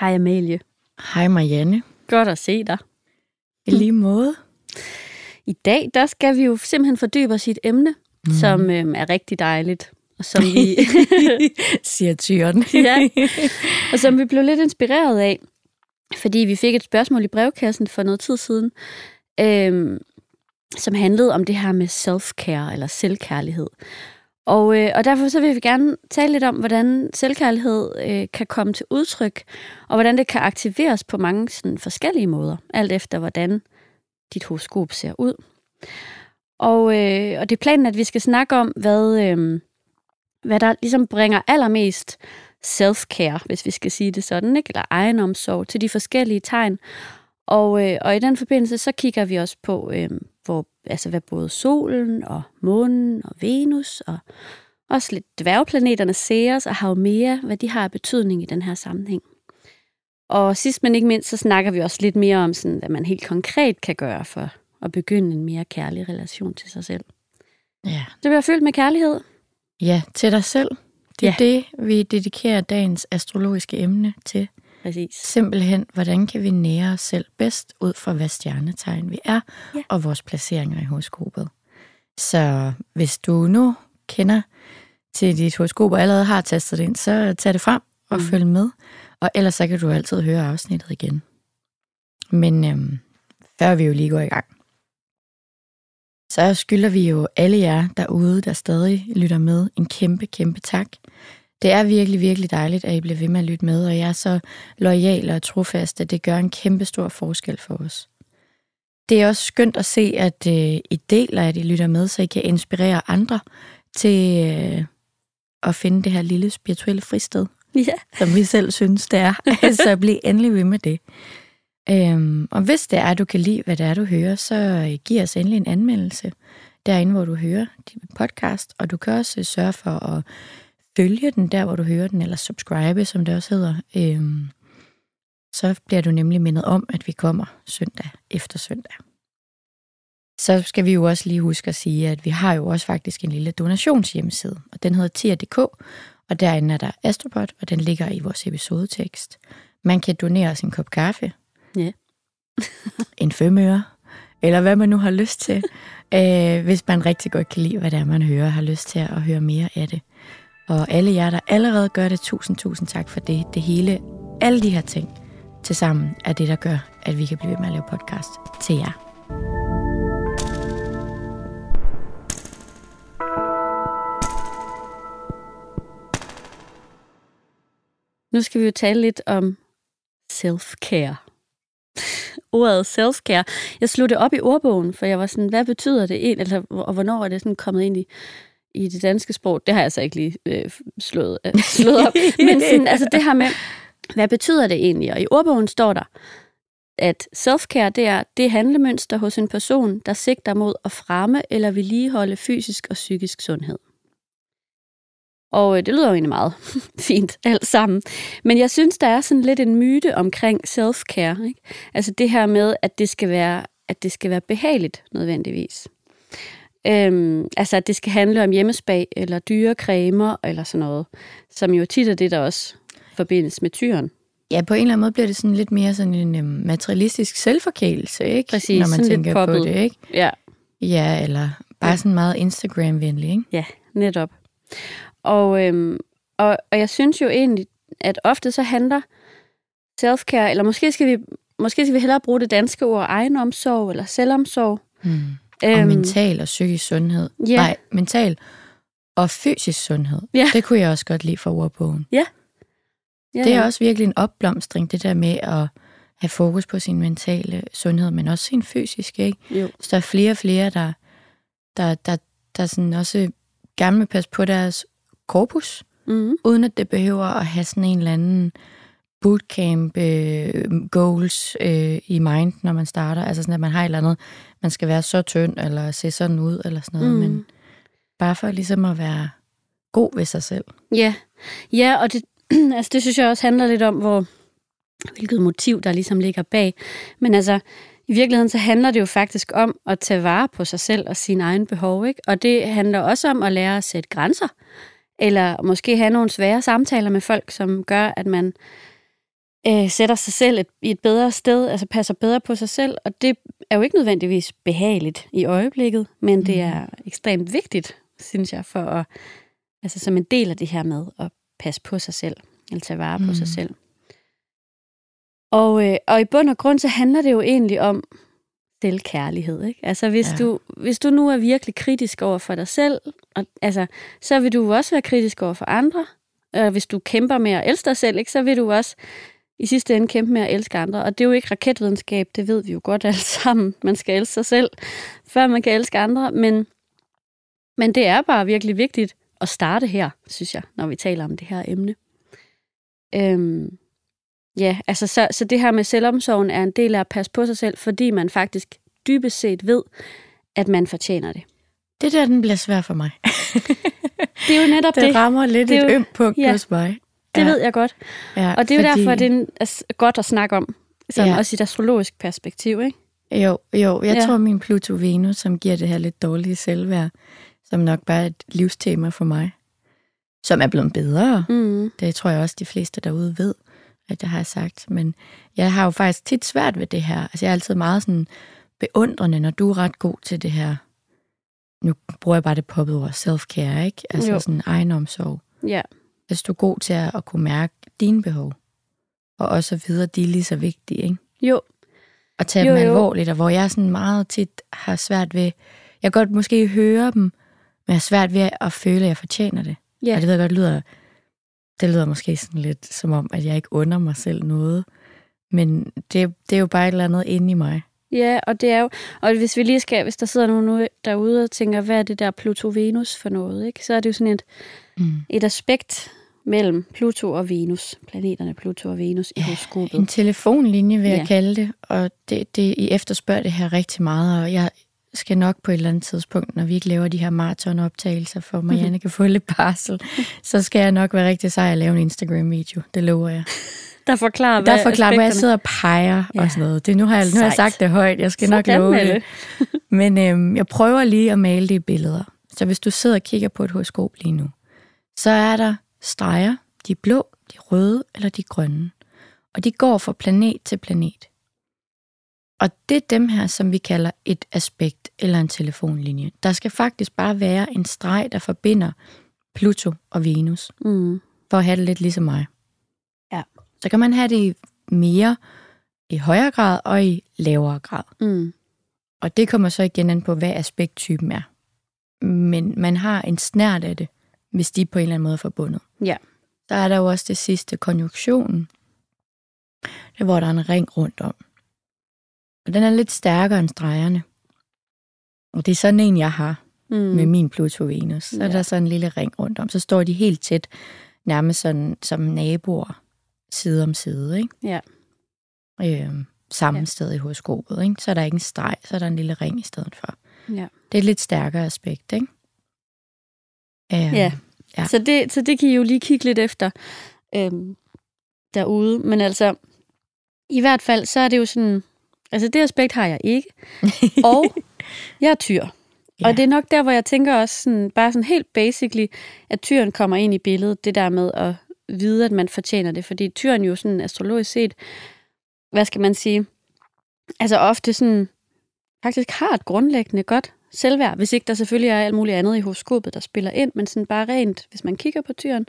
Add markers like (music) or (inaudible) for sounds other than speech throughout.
Hej Amalie. Hej Marianne. Godt at se dig. I lige måde. I dag der skal vi jo simpelthen fordybe os i et emne, mm. som øhm, er rigtig dejligt. Og som vi, (laughs) Siger tyren. (laughs) ja, (laughs) og som vi blev lidt inspireret af, fordi vi fik et spørgsmål i brevkassen for noget tid siden, øhm, som handlede om det her med self-care eller selvkærlighed. Og, øh, og derfor så vil vi gerne tale lidt om, hvordan selvkærlighed øh, kan komme til udtryk, og hvordan det kan aktiveres på mange sådan, forskellige måder, alt efter hvordan dit horoskop ser ud. Og, øh, og det er planen, at vi skal snakke om, hvad, øh, hvad der ligesom bringer allermest self-care, hvis vi skal sige det sådan, ikke? eller egenomsorg til de forskellige tegn. Og, øh, og i den forbindelse, så kigger vi også på, øh, hvor, altså, hvad både solen og månen og Venus og også lidt dværgplaneterne Ceres og Haumea, hvad de har af betydning i den her sammenhæng. Og sidst men ikke mindst, så snakker vi også lidt mere om, sådan, hvad man helt konkret kan gøre for at begynde en mere kærlig relation til sig selv. Ja. Det bliver fyldt med kærlighed. ja, til dig selv. Det er Ja. det, vi dedikerer dagens astrologiske emne til. Præcis. Simpelthen, hvordan kan vi nære os selv bedst ud fra, hvad stjernetegn vi er, Ja. og vores placeringer i horoskopet. Så hvis du nu kender til dit horoskop og allerede har tastet det ind, så tag det frem og mm. følg med. Og ellers så kan du altid høre afsnittet igen. Men øhm, før vi jo lige går i gang, så skylder vi jo alle jer derude, der stadig lytter med, en kæmpe, kæmpe tak. Det er virkelig, virkelig dejligt, at I bliver ved med at lytte med, og jeg er så lojal og trofast, at det gør en kæmpe stor forskel for os. Det er også skønt at se, at øh, I deler, at I lytter med, så I kan inspirere andre til øh, at finde det her lille spirituelle fristed, Ja. som vi selv synes, det er. (laughs) så bliv endelig ved med det. Øhm, og hvis det er, at du kan lide, hvad det er, du hører, så øh, giv os endelig en anmeldelse derinde, hvor du hører din podcast. Og du kan også øh, sørge for at følge den der, hvor du hører den, eller subscribe, som det også hedder. Øhm, så bliver du nemlig mindet om, at vi kommer søndag efter søndag. Så skal vi jo også lige huske at sige, at vi har jo også faktisk en lille donationshjemmeside, og den hedder tier.dk, og derinde er der Astropod, og den ligger i vores episodetekst. Man kan donere os en kop kaffe, Ja. (laughs) en femøre, eller hvad man nu har lyst til, (laughs) øh, hvis man rigtig godt kan lide, hvad det er, man hører, og har lyst til at høre mere af det. Og alle jer, der allerede gør det, tusind, tusind tak for det. Det hele, alle de her ting til sammen, er det, der gør, at vi kan blive ved med at lave podcast til jer. Nu skal vi jo tale lidt om self-care. Ordet self-care. Jeg slog det op i ordbogen, for jeg var sådan, hvad betyder det egentlig, eller, og hvornår er det sådan kommet ind i, i det danske sprog? Det har jeg så ikke lige øh, slået, øh, slået op. Men sådan, (laughs) altså det her med, hvad betyder det egentlig? Og i ordbogen står der, at self-care, det er det handlemønster hos en person, der sigter mod at fremme eller vedligeholde fysisk og psykisk sundhed. Og øh, det lyder jo egentlig meget (laughs) fint alt sammen. Men jeg synes, der er sådan lidt en myte omkring self-care. Ikke? Altså det her med, at det skal være, at det skal være behageligt nødvendigvis. Øhm, altså at det skal handle om hjemmespag eller dyre cremer eller sådan noget, som jo tit er det, der også forbindes med tyren. Ja, på en eller anden måde bliver det sådan lidt mere sådan en øhm, materialistisk selvforkælelse, ikke? Præcis, Når man sådan lidt tænker på poppet. det, ikke? Ja, Ja, eller bare sådan meget Instagram-venlig, ikke? Ja, netop. Og, øhm, og, og jeg synes jo egentlig, at ofte så handler self-care, eller måske skal vi måske skal vi hellere bruge det danske ord egenomsorg eller selvomsorg. Mm. Og mental og psykisk sundhed. Øhm, ja. Nej, mental og fysisk sundhed. Ja. Det kunne jeg også godt lide fra ordbogen. ja, Det er også virkelig en opblomstring, det der med at have fokus på sin mentale sundhed, men også sin fysiske, ikke? Jo. Så der er flere og flere, der, der, der, der sådan også gerne vil passe på deres korpus, Mm-hmm. uden at det behøver at have sådan en eller anden bootcamp øh, goals øh, i mind, når man starter. Altså sådan, at man har et eller andet, man skal være så tynd, eller se sådan ud, eller sådan noget. Mm. Men bare for ligesom at være god ved sig selv. Ja, ja og det, (clears throat) altså, det synes jeg også handler lidt om, hvor, hvilket motiv der ligesom ligger bag. Men altså, i virkeligheden så handler det jo faktisk om at tage vare på sig selv og sine egne behov. Ikke? Og det handler også om at lære at sætte grænser. Eller måske have nogle svære samtaler med folk, som gør, at man øh, sætter sig selv et, i et bedre sted, altså passer bedre på sig selv. Og det er jo ikke nødvendigvis behageligt i øjeblikket, men mm. det er ekstremt vigtigt, synes jeg, for at, altså som en del af det her med at passe på sig selv, eller tage vare mm. på sig mm. selv. Og, øh, og i bund og grund, så handler det jo egentlig om selvkærlighed. Ikke? Altså hvis, ja. du, hvis du nu er virkelig kritisk over for dig selv, og, altså, så vil du også være kritisk over for andre. Og hvis du kæmper med at elske dig selv, ikke, så vil du også i sidste ende kæmpe med at elske andre. Og det er jo ikke raketvidenskab, det ved vi jo godt alle sammen. Man skal elske sig selv, før man kan elske andre. Men, men det er bare virkelig vigtigt at starte her, synes jeg, når vi taler om det her emne. Øhm, Ja, altså så, så det her med selvomsorgen er en del af at passe på sig selv, fordi man faktisk dybest set ved, at man fortjener det. Det der, den bliver svær for mig. det er jo netop (laughs) det. Det rammer lidt det et ømt punkt ja, hos mig. Det ved jeg godt. Ja, og det er fordi... jo derfor, det er godt at snakke om, sådan ja. også i et astrologisk perspektiv, ikke? Jo, jo. Jeg ja. tror, min Pluto-Venus, som giver det her lidt dårlige selvværd, som nok bare er et livstema for mig, som er blevet bedre. Mm. Det tror jeg også, de fleste derude ved at jeg har sagt. Men jeg har jo faktisk tit svært ved det her. Altså jeg er altid meget sådan beundrende, når du er ret god til det her. Nu bruger jeg bare det poppet ord self-care, ikke? Altså jo. sådan egenomsorg. Ja. Hvis du er god til at, at kunne mærke dine behov. Og også at vide, at de er lige så vigtige, ikke? Jo. Og tage jo, dem alvorligt, og hvor jeg sådan meget tit har svært ved... Jeg kan godt måske høre dem, men jeg har svært ved at føle, at jeg fortjener det. Ja. Og det ved jeg godt lyder det lyder måske sådan lidt som om, at jeg ikke under mig selv noget. Men det, det er jo bare et eller andet inde i mig. Ja, og det er jo, og hvis vi lige skal, hvis der sidder nogen derude og tænker, hvad er det der Pluto-Venus for noget, ikke? så er det jo sådan et, mm. et aspekt mellem Pluto og Venus, planeterne Pluto og Venus i ja, horoskopet. en telefonlinje vil jeg ja. kalde det, og det, det, I efterspørger det her rigtig meget, og jeg, skal nok på et eller andet tidspunkt, når vi ikke laver de her maratonoptagelser, for Marianne kan få lidt barsel, (laughs) så skal jeg nok være rigtig sej at lave en Instagram-video. Det lover jeg. Der forklarer, Der forklarer, hvor jeg sidder og peger ja. og sådan noget. Det, nu, har jeg, nu har jeg sagt det højt, jeg skal så nok love det. (laughs) Men øhm, jeg prøver lige at male det i billeder. Så hvis du sidder og kigger på et horoskop lige nu, så er der streger, de blå, de røde eller de grønne. Og de går fra planet til planet. Og det er dem her, som vi kalder et aspekt eller en telefonlinje. Der skal faktisk bare være en streg, der forbinder Pluto og Venus, mm. for at have det lidt ligesom mig. Ja. Så kan man have det i mere i højere grad og i lavere grad. Mm. Og det kommer så igen an på, hvad aspekttypen er. Men man har en snært af det, hvis de på en eller anden måde er forbundet. Ja. Så er der jo også det sidste, konjunktionen. Det er, hvor der er en ring rundt om. Og den er lidt stærkere end stregerne. Og det er sådan en, jeg har mm. med min Pluto-Venus. Så ja. er der sådan en lille ring rundt om. Så står de helt tæt, nærmest sådan som naboer, side om side. Ikke? Ja. Øhm, samme ja. sted i horoskopet. Ikke? Så er der ikke en streg, så er der en lille ring i stedet for. Ja. Det er et lidt stærkere aspekt, ikke? Øhm, ja. Ja. Så, det, så det kan I jo lige kigge lidt efter øhm, derude. Men altså, i hvert fald, så er det jo sådan, Altså det aspekt har jeg ikke. (laughs) Og jeg er tyr. Ja. Og det er nok der, hvor jeg tænker også sådan, bare sådan helt basically, at tyren kommer ind i billedet, det der med at vide, at man fortjener det. Fordi tyren jo sådan astrologisk set, hvad skal man sige, altså ofte sådan, faktisk har et grundlæggende godt selvværd, hvis ikke der selvfølgelig er alt muligt andet i horoskopet, der spiller ind, men sådan bare rent, hvis man kigger på tyren,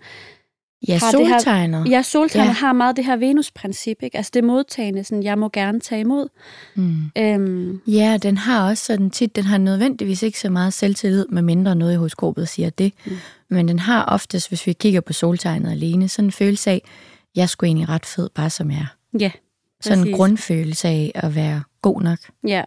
Ja, soltegnet. Det her, ja, soltegnet ja. har meget det her Venus-princip, ikke? Altså det modtagende, sådan, jeg må gerne tage imod. Mm. Øhm. Ja, den har også sådan tit, den har nødvendigvis ikke så meget selvtillid, med mindre noget i horoskopet siger det. Mm. Men den har oftest, hvis vi kigger på soltegnet alene, sådan en følelse af, jeg skulle egentlig ret fed, bare som jeg er. Ja, Sådan en grundfølelse af at være god nok. Ja.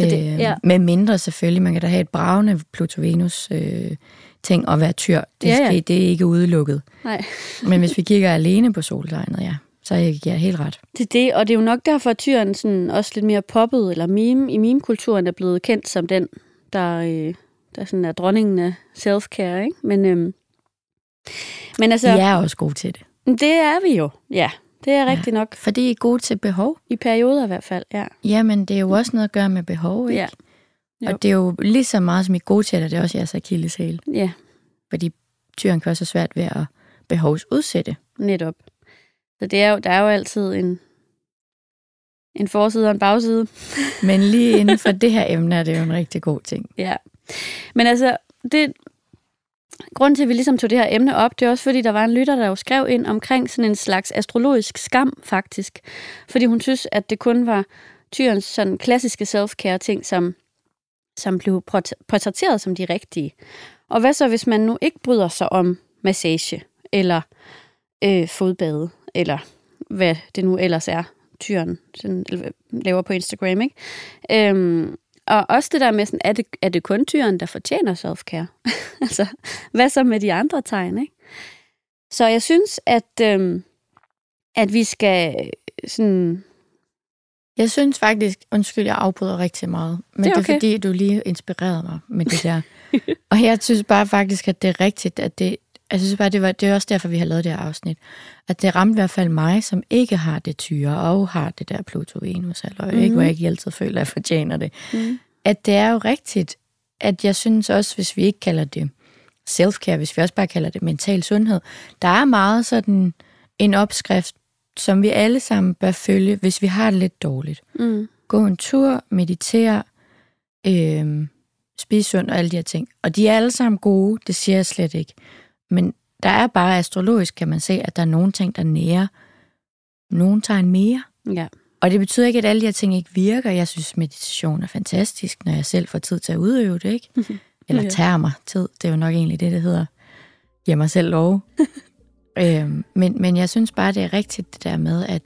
Øh, det, ja. Med mindre selvfølgelig, man kan da have et bravende Pluto-Venus øh, ting at være tyr. Det, ja, ja. Skal, det er ikke udelukket. Nej. (laughs) Men hvis vi kigger alene på soltegnet, ja, Så jeg giver helt ret. Det er det, og det er jo nok derfor, at tyren sådan også lidt mere poppet, eller meme, i meme-kulturen er blevet kendt som den, der, øh, der sådan er dronningen af self-care, ikke? Men, øhm, men altså... De er også gode til det. Det er vi jo, ja. Det er rigtigt nok. Fordi I er gode til behov. I perioder i hvert fald, ja. Jamen, det er jo også noget at gøre med behov, ikke? Ja. Jo. Og det er jo lige så meget, som I gode til det, det er også jeres akilleshæl. Ja, Fordi tyren kan også have svært ved at behovsudsætte. netop. Så det er jo, der er jo altid en, en forside og en bagside. Men lige inden for (laughs) det her emne er det jo en rigtig god ting. Ja. Men altså, det, grunden til, at vi ligesom tog det her emne op, det er også fordi, der var en lytter, der jo skrev ind omkring sådan en slags astrologisk skam, faktisk. Fordi hun synes, at det kun var tyrens sådan klassiske self-care ting, som, som blev portrætteret som de rigtige. Og hvad så, hvis man nu ikke bryder sig om massage, eller øh, fodbade, eller hvad det nu ellers er, tyren sådan, laver på Instagram, ikke? Øhm, og også det der med, sådan, er, det, er det kun tyren, der fortjener self-care? (laughs) altså, hvad så med de andre tegn, ikke? Så jeg synes, at, øhm, at vi skal sådan... Jeg synes faktisk, undskyld, jeg afbryder rigtig meget, men Det er det er, okay. fordi, du lige inspirerede mig med det der. (laughs) og jeg synes bare faktisk, at det er rigtigt, at det, jeg synes bare, det, var, det er også derfor, vi har lavet det her afsnit, at det ramte i hvert fald mig, som ikke har det tyre, og har det der Pluto-Venus, eller mm-hmm. ikke, hvor jeg ikke altid føler, at jeg fortjener det. Mm. At det er jo rigtigt, at jeg synes også, hvis vi ikke kalder det self-care, hvis vi også bare kalder det mental sundhed, der er meget sådan en opskrift, som vi alle sammen bør følge, hvis vi har det lidt dårligt. Mm. Gå en tur, meditere, øh, spise sundt og alle de her ting. Og de er alle sammen gode, det siger jeg slet ikke. Men der er bare astrologisk, kan man se, at der er nogle ting, der nærer nogle tegn mere. Ja. Og det betyder ikke, at alle de her ting ikke virker. Jeg synes, meditation er fantastisk, når jeg selv får tid til at udøve det, ikke? (laughs) Eller Ja. tager mig tid. Det er jo nok egentlig det, det hedder. Giver mig selv lov. (laughs) øhm, men, men jeg synes bare, det er rigtigt det der med, at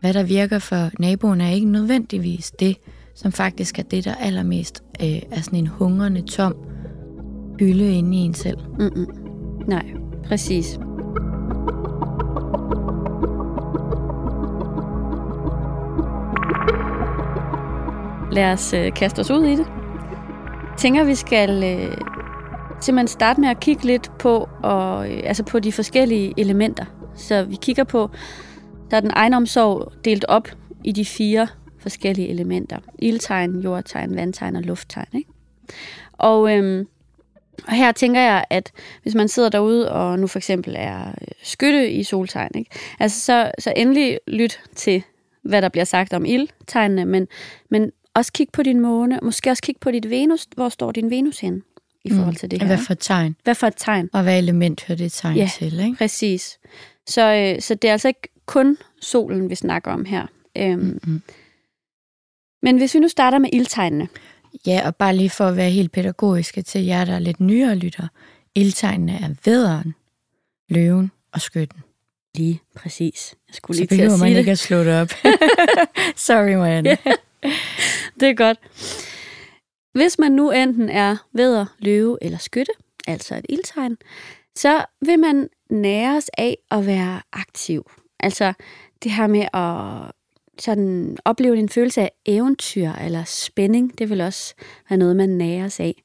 hvad der virker for naboen, er ikke nødvendigvis det, som faktisk er det, der allermest øh, er sådan en hungrende, tom hylde inde i en selv. Mm-mm. Nej, præcis. Lad os øh, kaste os ud i det. Jeg tænker, vi skal øh, simpelthen starte med at kigge lidt på, og, øh, altså på de forskellige elementer. Så vi kigger på, der er den egenomsorg delt op i de fire forskellige elementer. Ildtegn, jordtegn, vandtegn og lufttegn. Ikke? Og øhm, og her tænker jeg, at hvis man sidder derude og nu for eksempel er øh, skytte i soltegn, ikke? Altså så, så endelig lyt til, hvad der bliver sagt om ildtegnene, men, men også kig på din måne, måske også kig på dit Venus. Hvor står din Venus hen i forhold til det her? Hvad for tegn? Hvad for et tegn? Og hvad element hører det tegn Ja. til, ikke? Præcis. Så, øh, så det er altså ikke kun solen, vi snakker om her. Øhm, Mm-hmm. Men hvis vi nu starter med ildtegnene. Ja, og bare lige for at være helt pædagogiske til jer, der er lidt nyere lytter. Ildtegnene er vædderen, løven og skytten. Lige præcis. Jeg skulle Så lige til at behøver man sige ikke det. at slå det op. (laughs) Sorry, Marianne. Ja. (laughs) Det er godt. Hvis man nu enten er vædder, løve eller skytte, altså et ildtegn, så vil man næres af at være aktiv. Altså det her med at sådan opleve en følelse af eventyr eller spænding, det vil også være noget, man næres af.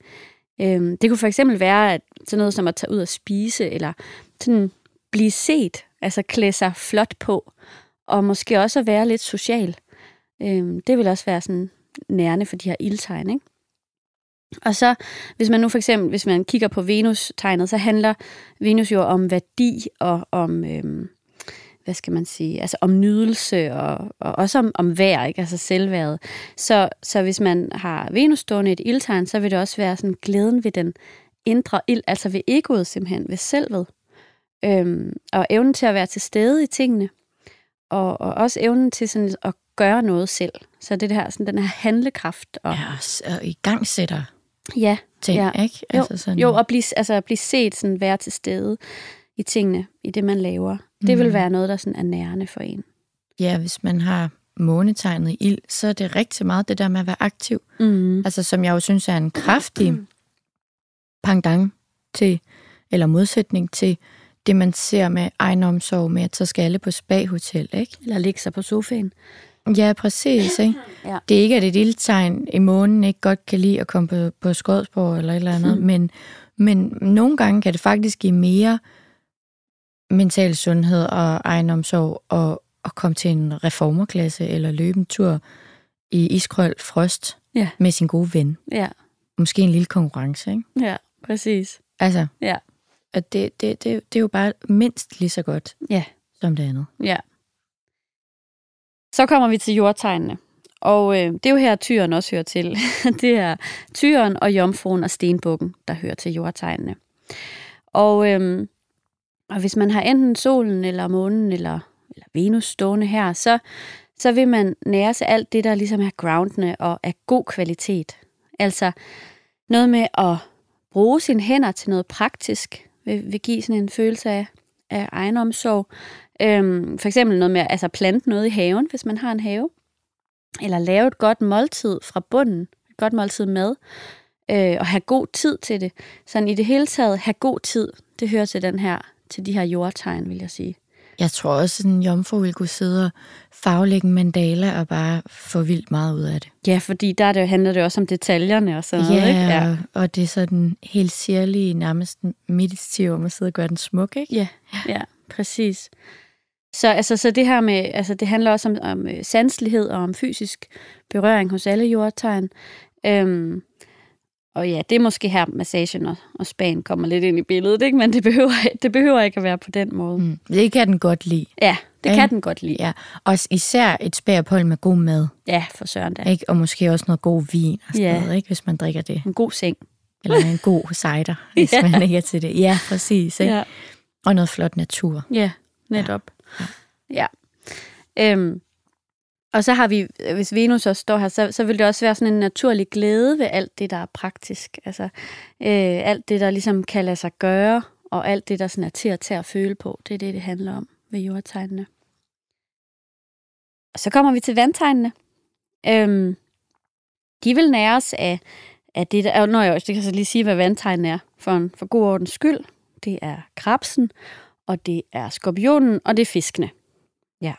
Øhm, det kunne for eksempel være at sådan noget som at tage ud og spise, eller sådan blive set, altså klæde sig flot på, og måske også at være lidt social. Øhm, det vil også være sådan nærende for de her ildtegn, ikke? Og så, hvis man nu for eksempel, hvis man kigger på Venus-tegnet, så handler Venus jo om værdi og om, øhm, hvad skal man sige, altså om nydelse og, og også om, om vejr, ikke? altså selvværdet. Så, så hvis man har Venus stående i et ildtegn, så vil det også være sådan glæden ved den indre ild, altså ved egoet simpelthen, ved selvet. Øhm, og evnen til at være til stede i tingene, og, og også evnen til sådan at gøre noget selv. Så det her, sådan den her handlekraft. Og, Ja, og, og i gang sætter ja, ting, Ja. ikke? jo, Altså sådan, jo at blive, altså blive set, sådan være til stede i tingene, i det man laver. Det vil Mhm. være noget, der sådan er nærende for en. Ja, hvis man har månetegnet i ild, så er det rigtig meget det der med at være aktiv. Mm. Altså, som jeg jo synes er en kraftig pendant til, eller modsætning til det, man ser med egenomsorg med, at så skal alle på spa-hotel, ikke? Eller ligge sig på sofaen. Ja, præcis. Ikke? Ja. Det er ikke, at et lille tegn i månen ikke godt kan lide at komme på, på Skodsborg eller et eller andet, Hmm. men, men nogle gange kan det faktisk give mere mental sundhed og egenomsorg og at komme til en reformerklasse eller løbe en tur i iskold frost Ja. med sin gode ven. Ja, Måske en lille konkurrence, ikke? ja, præcis. Altså, Ja. at det, det, det, det er jo bare mindst lige så godt Ja. som det andet. Ja. Så kommer vi til jordtegnene. Og øh, det er jo her, tyren også hører til. (laughs) det er tyren og jomfruen og stenbukken, der hører til jordtegnene. Og, øh, og hvis man har enten solen eller månen eller, eller Venus stående her, så, så vil man nære sig alt det, der ligesom er groundende og er god kvalitet. Altså noget med at bruge sine hænder til noget praktisk, vil, vil give sådan en følelse af, af egenomsorg. Øhm, for eksempel noget med at altså plante noget i haven, hvis man har en have. Eller lave et godt måltid fra bunden. Et godt måltid mad. Øh, og have god tid til det. Sådan i det hele taget, have god tid. Det hører til den her, til de her jordtegn, vil jeg sige. Jeg tror også, at en jomfru ville kunne sidde og farvelægge en mandala og bare få vildt meget ud af det. Ja, fordi der er det, handler det også om detaljerne og sådan noget, ikke? Ja, og, og det er sådan helt særlige, nærmest meditativ, om at sidde og gøre den smuk, ikke? Ja, ja, præcis. Så, altså, så det her med, altså, det handler også om, om øh, sanselighed og om fysisk berøring hos alle jordtegn. Øhm, og ja, det er måske her, massagen og, og spagen kommer lidt ind i billedet, ikke? men det behøver, (laughs) det behøver ikke at være på den måde. Mm. Det kan den godt lide. Ja, det Ja. kan den godt lide. Ja, og især et spærophold med god mad, Ja, for søren da. ikke? og måske også noget god vin og sådan Ja. noget, ikke? hvis man drikker det. En god seng. Eller en god (laughs) cider, hvis Ja. man ikke er til det. Ja, præcis. Ikke? Ja, Og noget flot natur. ja netop. Ja. ja. Øhm, og så har vi, øh, hvis Venus også står her, så, så vil det også være sådan en naturlig glæde ved alt det, der er praktisk. Altså øh, alt det, der ligesom kan lade sig gøre, og alt det, der sådan er til at tage at føle på. Det er det, det handler om ved jordtegnene. Og så kommer vi til vandtegnene. Øhm, de vil næres af, af det, der... Nå, jeg det kan jeg så lige sige, hvad vandtegnene er, for, en, for god ordens skyld. Det er krabsen, og det er skorpionen, og det er fiskene. Ja.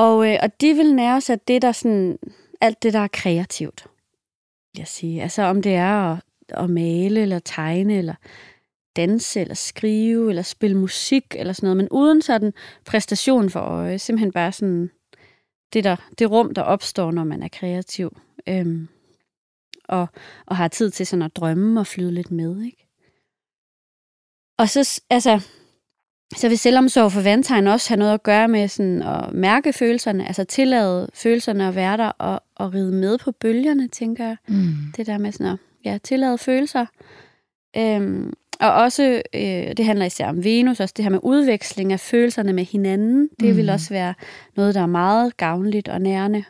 Og, øh, og de vil nære sig af det, der sådan, alt det, der er kreativt, vil jeg sige. Altså om det er at, at male, eller tegne, eller danse, eller skrive, eller spille musik, eller sådan noget, men uden sådan præstation for øje. Simpelthen bare sådan det, der, det rum, der opstår, når man er kreativ. Øhm, og, og har tid til sådan at drømme og flyde lidt med, ikke? Og så, altså, så vil selvomsorg for vandtegn også have noget at gøre med sådan at mærke følelserne, altså tillade følelserne at være der og, og ride med på bølgerne, tænker jeg. Mm. Det der med sådan at ja, tillade følelser. Øhm, og også, øh, det handler især om Venus, også det her med udveksling af følelserne med hinanden. Det Mm. vil også være noget, der er meget gavnligt og nærende.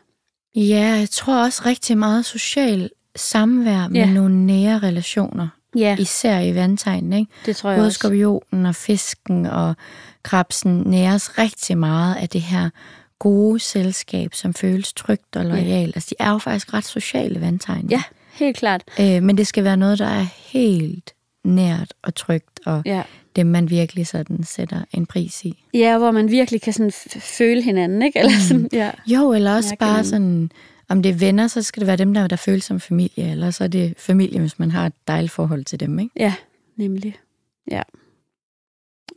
Ja, jeg tror også rigtig meget social samvær med Ja. nogle nære relationer. Ja, Især i vandtegnen, ikke? det tror jeg Både også. skorpionen og fisken og krabsen næres rigtig meget af det her gode selskab, som føles trygt og lojalt. Altså, de er jo faktisk ret sociale vandtegn. Ja, helt klart. Øh, men det skal være noget, der er helt nært og trygt, og Ja. det man virkelig sådan sætter en pris i. Ja, hvor man virkelig kan sådan føle hinanden, ikke? Eller sådan, ja. Jo, eller også Mærke bare hinanden. sådan, om det er venner, så skal det være dem, der, der føles som familie, eller så er det familie, hvis man har et dejligt forhold til dem, ikke? Ja, nemlig. Ja.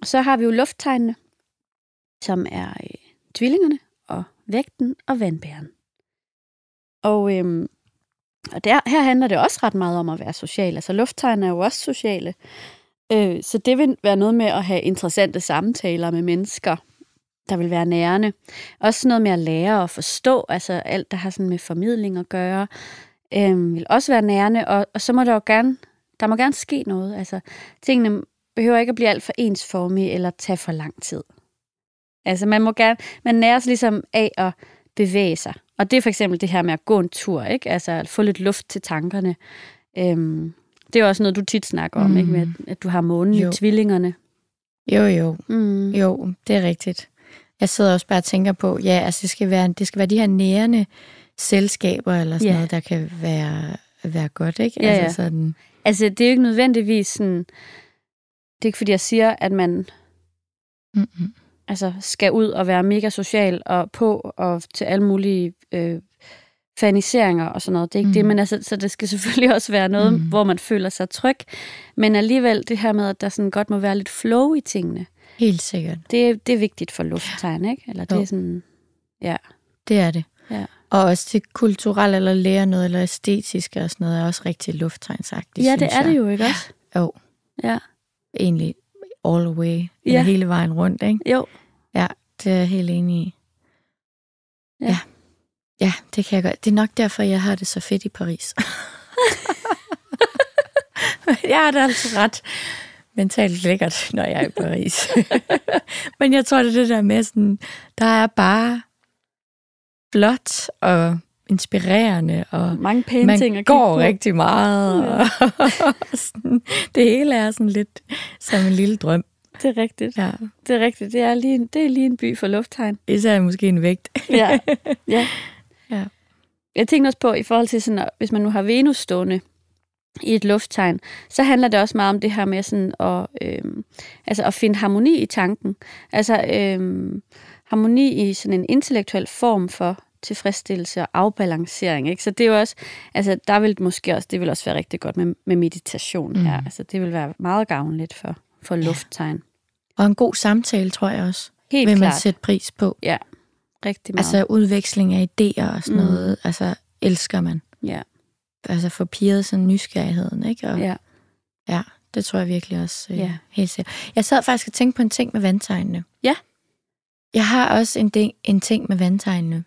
Og så har vi jo lufttegnene, som er øh, tvillingerne og vægten og vandbæren. Og, øhm, og der, her handler det også ret meget om at være social. Altså lufttegn er jo også sociale. Øh, så det vil være noget med at have interessante samtaler med mennesker, der vil være nærende. Også noget med at lære og forstå, altså alt, der har sådan med formidling at gøre, øh, vil også være nærende. Og, og så må der jo gerne, der må gerne ske noget. Altså tingene behøver ikke at blive alt for ensformige eller tage for lang tid. Altså man må gerne, man næres ligesom af at bevæge sig. Og det er for eksempel det her med at gå en tur, ikke? Altså at få lidt luft til tankerne. Øhm, det er også noget, du tit snakker om, Mm. ikke? Med, at, at du har månen Jo. i tvillingerne. Jo, jo. Mm. Jo, det er rigtigt. Jeg sidder også bare og tænker på, ja, altså det skal være, det skal være de her nærende selskaber, eller sådan Ja. noget, der kan være, være godt, ikke? Ja, altså ja. sådan, Altså, det er jo ikke nødvendigvis sådan... det er ikke fordi, jeg siger, at man Mm-hmm. altså, skal ud og være mega social og på og til alle mulige øh, faniseringer og sådan noget. Det er ikke mm. det, men altså, så det skal (laughs) selvfølgelig også være noget. Mm. hvor man føler sig tryg. Men alligevel det her med, at der sådan godt må være lidt flow i tingene, Helt sikkert. det, er- det er vigtigt for lufttegn, ikke? Eller det Jo. er sådan, ja. Det er det. Ja. Og også til kulturelt eller lære noget, eller æstetisk og sådan noget, er også rigtig lufttegnsagtigt, Ja, det er det jeg. jo, ikke også? Jo, Ja. egentlig all the way, Ja. ja. hele vejen rundt, ikke? Jo, Ja, det er jeg helt enig i. Ja. Ja. Ja, det kan jeg godt. Det er nok derfor, jeg har det så fedt i Paris. (laughs) jeg har det altså ret mentalt lækkert, når jeg er i Paris. (laughs) Men jeg tror, det er det der med, sådan, der er bare flot og inspirerende, og mange pæne man ting at går på. rigtig meget. Og (laughs) sådan, det hele er sådan lidt som en lille drøm. Det er rigtigt. Ja. Det er rigtigt. Det er lige en, det er lige en by for lufttegn. Især måske en vægt. Ja. ja. (laughs) Ja. Jeg tænkte også på, i forhold til sådan, hvis man nu har Venus stående i et lufttegn, så handler det også meget om det her med sådan at, øhm, altså at finde harmoni i tanken. Altså øhm, harmoni i sådan en intellektuel form for tilfredsstillelse og afbalancering. Ikke? Så det er jo også, altså der vil måske også, det vil også være rigtig godt med, med meditation her. Mm. Altså det vil være meget gavnligt for, for lufttegn. Og en god samtale, tror jeg også, Helt vil man klart. sætte pris på. Rigtig meget. Altså udveksling af idéer og sådan Mm. noget, altså elsker man. ja. Altså få pirret sådan nysgerrigheden, ikke? Og, ja. ja, det tror jeg virkelig også øh, Ja. helt sikkert. Jeg sad faktisk og tænkte på en ting med vandtegnene. Ja. Jeg har også en, ting, en ting med vandtegnene.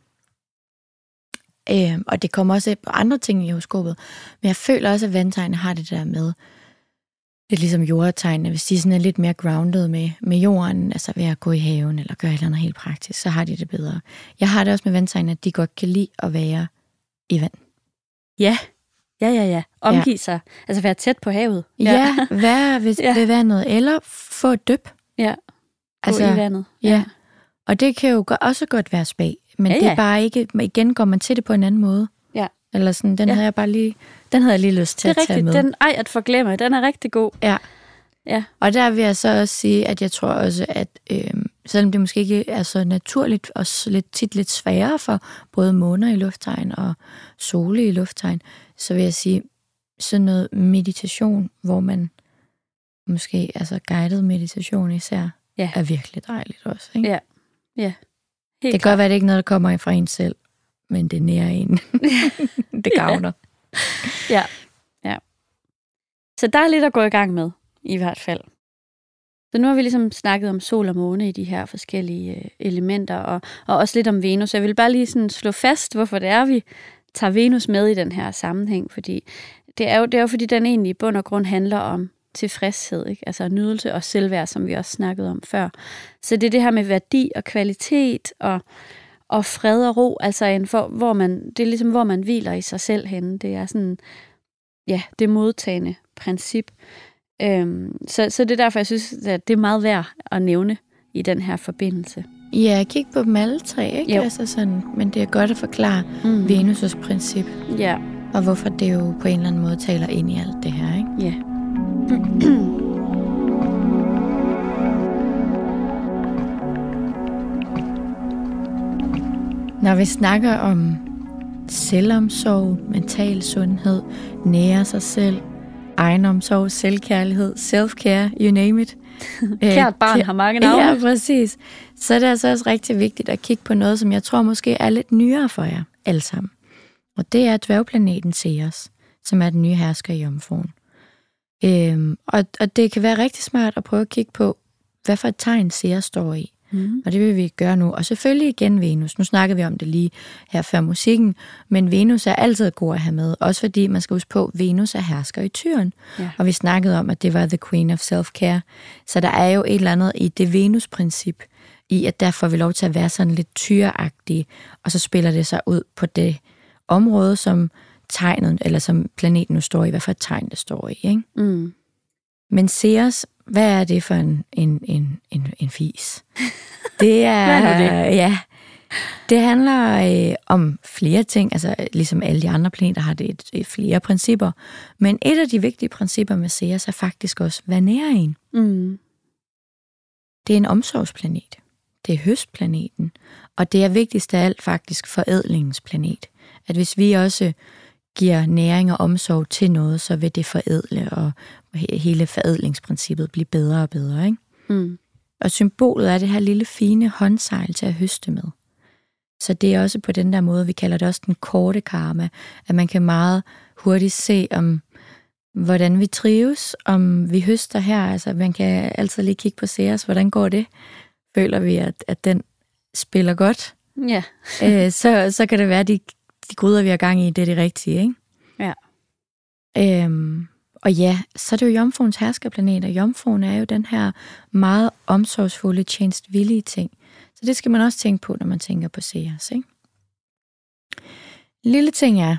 Øh, og det kommer også på andre ting i horoskopet. Men jeg føler også, at vandtegnene har det der med, det er ligesom jordtegnene, hvis de sådan er lidt mere grounded med, med jorden, altså ved at gå i haven eller gøre et eller andet helt praktisk, så har de det bedre. Jeg har det også med vandtegnene, at de godt kan lide at være i vand. Ja, ja, ja, ja. Omgive ja. sig. Altså være tæt på havet. Ja, ja (laughs) være ved, Ja. ja. ved vandet, eller få et dyb. Ja, Altså, altså, i vandet. ja. Og det kan jo også godt være spag, men Ja, ja, ja. det ja. er bare ikke, igen går man til det på en anden måde. Ja. Eller sådan, den Ja. ja. havde jeg bare lige, den havde jeg lige lyst til Det er at tage rigtigt. med. Den, ej, at forglemme, den er rigtig god. Ja. Ja. Og der vil jeg så også sige, at jeg tror også, at øh, selvom det måske ikke er så naturligt, og lidt, tit lidt sværere for både måner i lufttegn og sole i lufttegn, så vil jeg sige, sådan noget meditation, hvor man måske, altså guided meditation især, Ja. er virkelig dejligt også. Ikke? Ja. Ja. Helt Det kan godt være, at det ikke er noget, der kommer fra en selv, men det er nære en. (laughs) det gavner. Ja. ja. Så der er lidt at gå i gang med, i hvert fald. Så nu har vi ligesom snakket om sol og måne i de her forskellige øh, elementer, og, og også lidt om Venus. Jeg vil bare lige sådan slå fast, hvorfor det er, vi tager Venus med i den her sammenhæng, fordi det er jo, det er jo fordi, den egentlig i bund og grund handler om tilfredshed, ikke? altså nydelse og selvværd, som vi også snakkede om før. Så det er det her med værdi og kvalitet og, og fred og ro, altså en for, hvor man, det er ligesom, hvor man hviler i sig selv henne. Det er sådan, ja, det modtagende princip. Øhm, så, så det er derfor, jeg synes, at det er meget værd at nævne i den her forbindelse. Ja, kig på dem alle tre, ikke? Jo. Altså sådan, men det er godt at forklare Mm. Venus' princip, Ja, og hvorfor det jo på en eller anden måde taler ind i alt det her, ikke? ja. (clears throat) Når vi snakker om selvomsorg, mental sundhed, nære sig selv, egenomsorg, selvkærlighed, self-care, you name it. (laughs) Kært barn har mange navne. Ja, præcis. Så er det altså også rigtig vigtigt at kigge på noget, som jeg tror måske er lidt nyere for jer alle sammen. Og det er dværgplaneten Ceres, som er den nye hersker i Jomfruen. Øhm, og, og det kan være rigtig smart at prøve at kigge på, hvad for et tegn Ceres står i. Mm. Og det vil vi gøre nu. Og selvfølgelig igen Venus. Nu snakkede vi om det lige her før musikken, men Venus er altid god at have med. Også fordi man skal huske på, at Venus er hersker i tyren. Ja. Og vi snakkede om, at det var the queen of self-care. Så der er jo et eller andet i det Venus-princip, i at der får vi lov til at være sådan lidt tyreagtige, og så spiller det sig ud på det område, som tegnet, eller som planeten nu står i, hvad for et tegn det står i. Ikke? Mm. Men Ceres, hvad er det for en, en, en, en, en fis? (laughs) Det er, Hvad er det? ja, Det handler øh, om flere ting, altså ligesom alle de andre planeter har det et, et flere principper. Men et af de vigtige principper med Ceres er faktisk også, hvad nærer en? Mm. Det er en omsorgsplanet. Det er høstplaneten. Og det er vigtigst af alt faktisk forædlingens planet. At hvis vi også giver næring og omsorg til noget, så vil det forædle, og hele forædlingsprincippet blive bedre og bedre. Ikke? Mm. Og symbolet er det her lille fine håndsejl til at høste med. Så det er også på den der måde, vi kalder det også den korte karma, at man kan meget hurtigt se, om hvordan vi trives, om vi høster her. Altså, man kan altid lige kigge på Ceres, hvordan går det? Føler vi, at, at den spiller godt? Ja. øh, så, så kan det være, at de, de gryder, vi har gang i, det er det rigtige, ikke? Ja. Øhm, og ja, så er det jo Jomfruens herskerplanet, og Jomfruen er jo den her meget omsorgsfulde, tjenestvillige ting. Så det skal man også tænke på, når man tænker på Ceres, ikke? Lille ting er,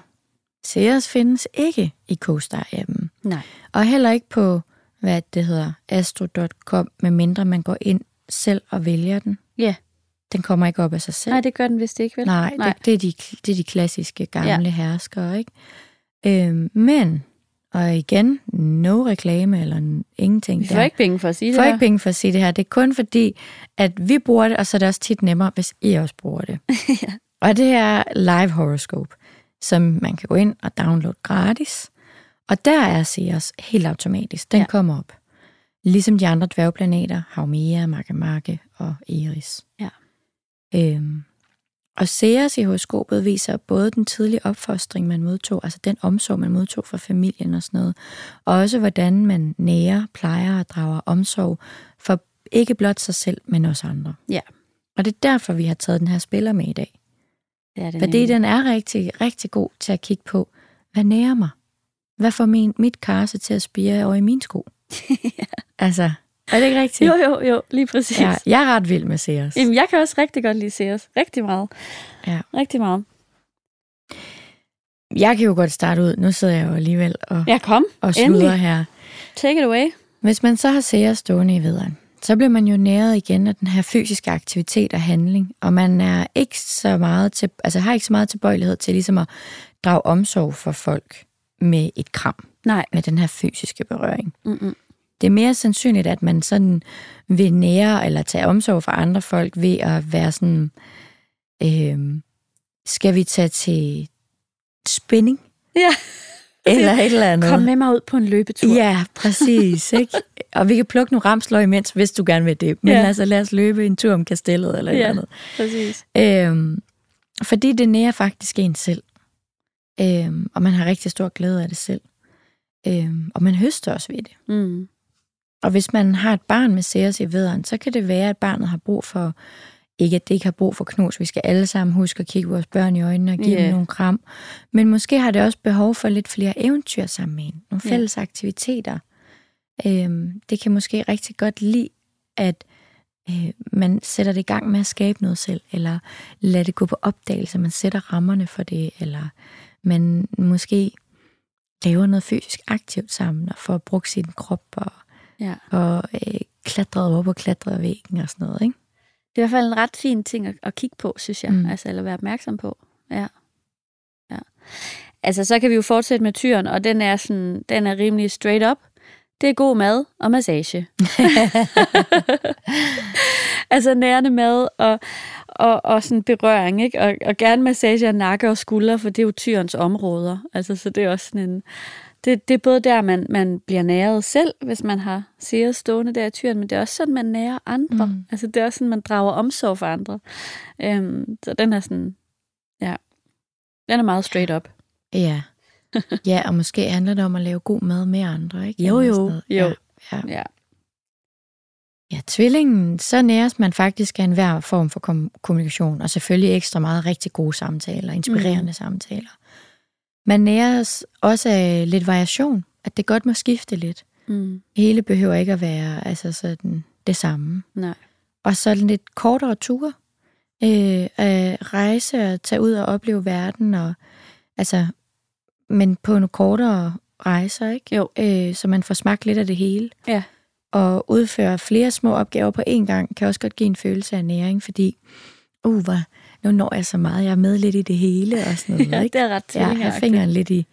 Ceres findes ikke i CoStar-appen. Nej. Og heller ikke på, hvad det hedder, astro.com, medmindre man går ind selv og vælger den. Ja. Den kommer ikke op af sig selv. Nej, det gør den vist ikke, vel? Nej, Nej. Det, det, er de, det er de klassiske gamle ja. herskere, ikke? Øhm, men, og igen, no reklame eller ingenting. Vi får der. ikke penge for at sige Vi det får her. ikke penge for at sige det her. Det er kun fordi, at vi bruger det, og så er det også tit nemmere, hvis I også bruger det. (laughs) Ja. Og det er live horoscope, som man kan gå ind og downloade gratis. Og der er Ceres helt automatisk. Den ja. kommer op. Ligesom de andre dværgplaneter, Haumea, Makemake og Eris. Ja. Øhm, og Ceres i horoskopet viser både den tidlige opfostring, man modtog, altså den omsorg, man modtog fra familien og sådan noget, og også hvordan man nærer, plejer og drager omsorg for ikke blot sig selv, men også andre. Ja. Og det er derfor, vi har taget den her spiller med i dag. Det er det Fordi nemlig. den er rigtig, rigtig god til at kigge på, hvad nærer mig? Hvad får min, mit karse til at spire over i min sko? (laughs) ja. Altså, er det ikke rigtigt? Jo, jo, jo, lige præcis. Ja, jeg er ret vild med Ceres. Jamen, jeg kan også rigtig godt lide Ceres. Rigtig meget. Ja. Rigtig meget. Jeg kan jo godt starte ud. Nu sidder jeg jo alligevel og, Ja, kom. og sluder her. Take it away. Hvis man så har Ceres stående i vederen, så bliver man jo næret igen af den her fysiske aktivitet og handling, og man er ikke så meget til, altså har ikke så meget tilbøjelighed til ligesom at drage omsorg for folk med et kram, Nej. med den her fysiske berøring. Mm-mm. Det er mere sandsynligt, at man sådan vil nære eller tage omsorg for andre folk ved at være sådan, øh, skal vi tage til spinning? Ja. (laughs) Eller et eller andet. Kom med mig ud på en løbetur. Ja, præcis. (laughs) Ikke? Og vi kan plukke nogle ramsløg imens, hvis du gerne vil det. Men Ja. ja. altså, lad os løbe en tur om kastellet eller et Ja. eller andet. Præcis. Øhm, fordi det nærer faktisk en selv. Øhm, og man har rigtig stor glæde af det selv. Øhm, og man høster også ved det. Mm. Og hvis man har et barn med Ceres i vederen, så kan det være, at barnet har brug for, ikke at det ikke har brug for knus, vi skal alle sammen huske at kigge vores børn i øjnene og give Ja. dem nogle kram. Men måske har det også behov for lidt flere eventyr sammen med en, nogle fælles aktiviteter. Øhm, det kan måske rigtig godt lide, at øh, man sætter det i gang med at skabe noget selv, eller lade det gå på opdagelse, man sætter rammerne for det, eller man måske laver noget fysisk aktivt sammen, og får brugt sin krop og Ja. og øh, klatrede op og klatrede væggen og sådan noget, ikke? Det er i hvert fald en ret fin ting at, at kigge på, synes jeg. Mm. Altså, eller være opmærksom på. Ja. ja. Altså, så kan vi jo fortsætte med tyren, og den er, sådan, den er rimelig straight up. Det er god mad og massage. (laughs) altså nærende mad og, og, og sådan berøring, ikke? Og, og gerne massage af nakke og skuldre, for det er jo tyrens områder. Altså, så det er også sådan en... Det, det er både der, man, man bliver næret selv, hvis man har Ceres stående der i tyren, men det er også sådan, man nærer andre. Mm. Altså, det er også sådan, man drager omsorg for andre. Øhm, så den er sådan... Ja. Den er meget straight up. Ja. ja, og måske handler det om at lave god mad med andre, ikke? Jo, jo, jo. Ja, ja. Ja. ja, tvillingen, så næres man faktisk af enhver form for kom- kommunikation, og selvfølgelig ekstra meget rigtig gode samtaler, inspirerende mm. samtaler. Man næres også af lidt variation, at det godt må skifte lidt. Mm. Hele behøver ikke at være altså sådan det samme. Nej. Og så lidt kortere ture. Øh, at rejse og tage ud og opleve verden. Og, altså, men på nogle kortere rejser, ikke? Jo. Øh, så man får smagt lidt af det hele. Ja. Og udføre flere små opgaver på én gang kan også godt give en følelse af næring, fordi uh, hvor, nu når jeg så meget, jeg er med lidt i det hele og sådan noget, (laughs) Ja, ikke? det er ret Ja, jeg fingeren lidt i,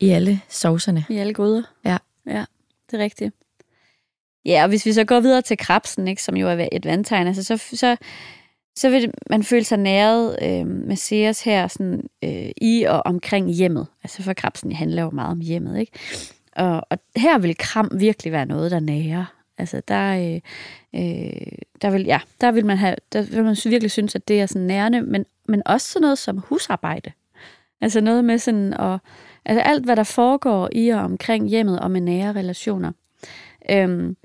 i alle sovserne. I alle gryder. Ja. Ja, det er rigtigt. Ja, og hvis vi så går videre til krabsen, ikke, som jo er et vandtegn, altså så, så, så vil man føle sig næret øh, med Ceres her sådan, øh, i og omkring hjemmet. Altså for krabsen handler jo meget om hjemmet, ikke? Og, og her vil kram virkelig være noget, der nærer. Altså der, øh, øh, der, vil, ja, der vil man have, der vil man virkelig synes, at det er sådan nærende, men, men også sådan noget som husarbejde. Altså noget med sådan at, altså alt, hvad der foregår i og omkring hjemmet og med nære relationer. Øhm,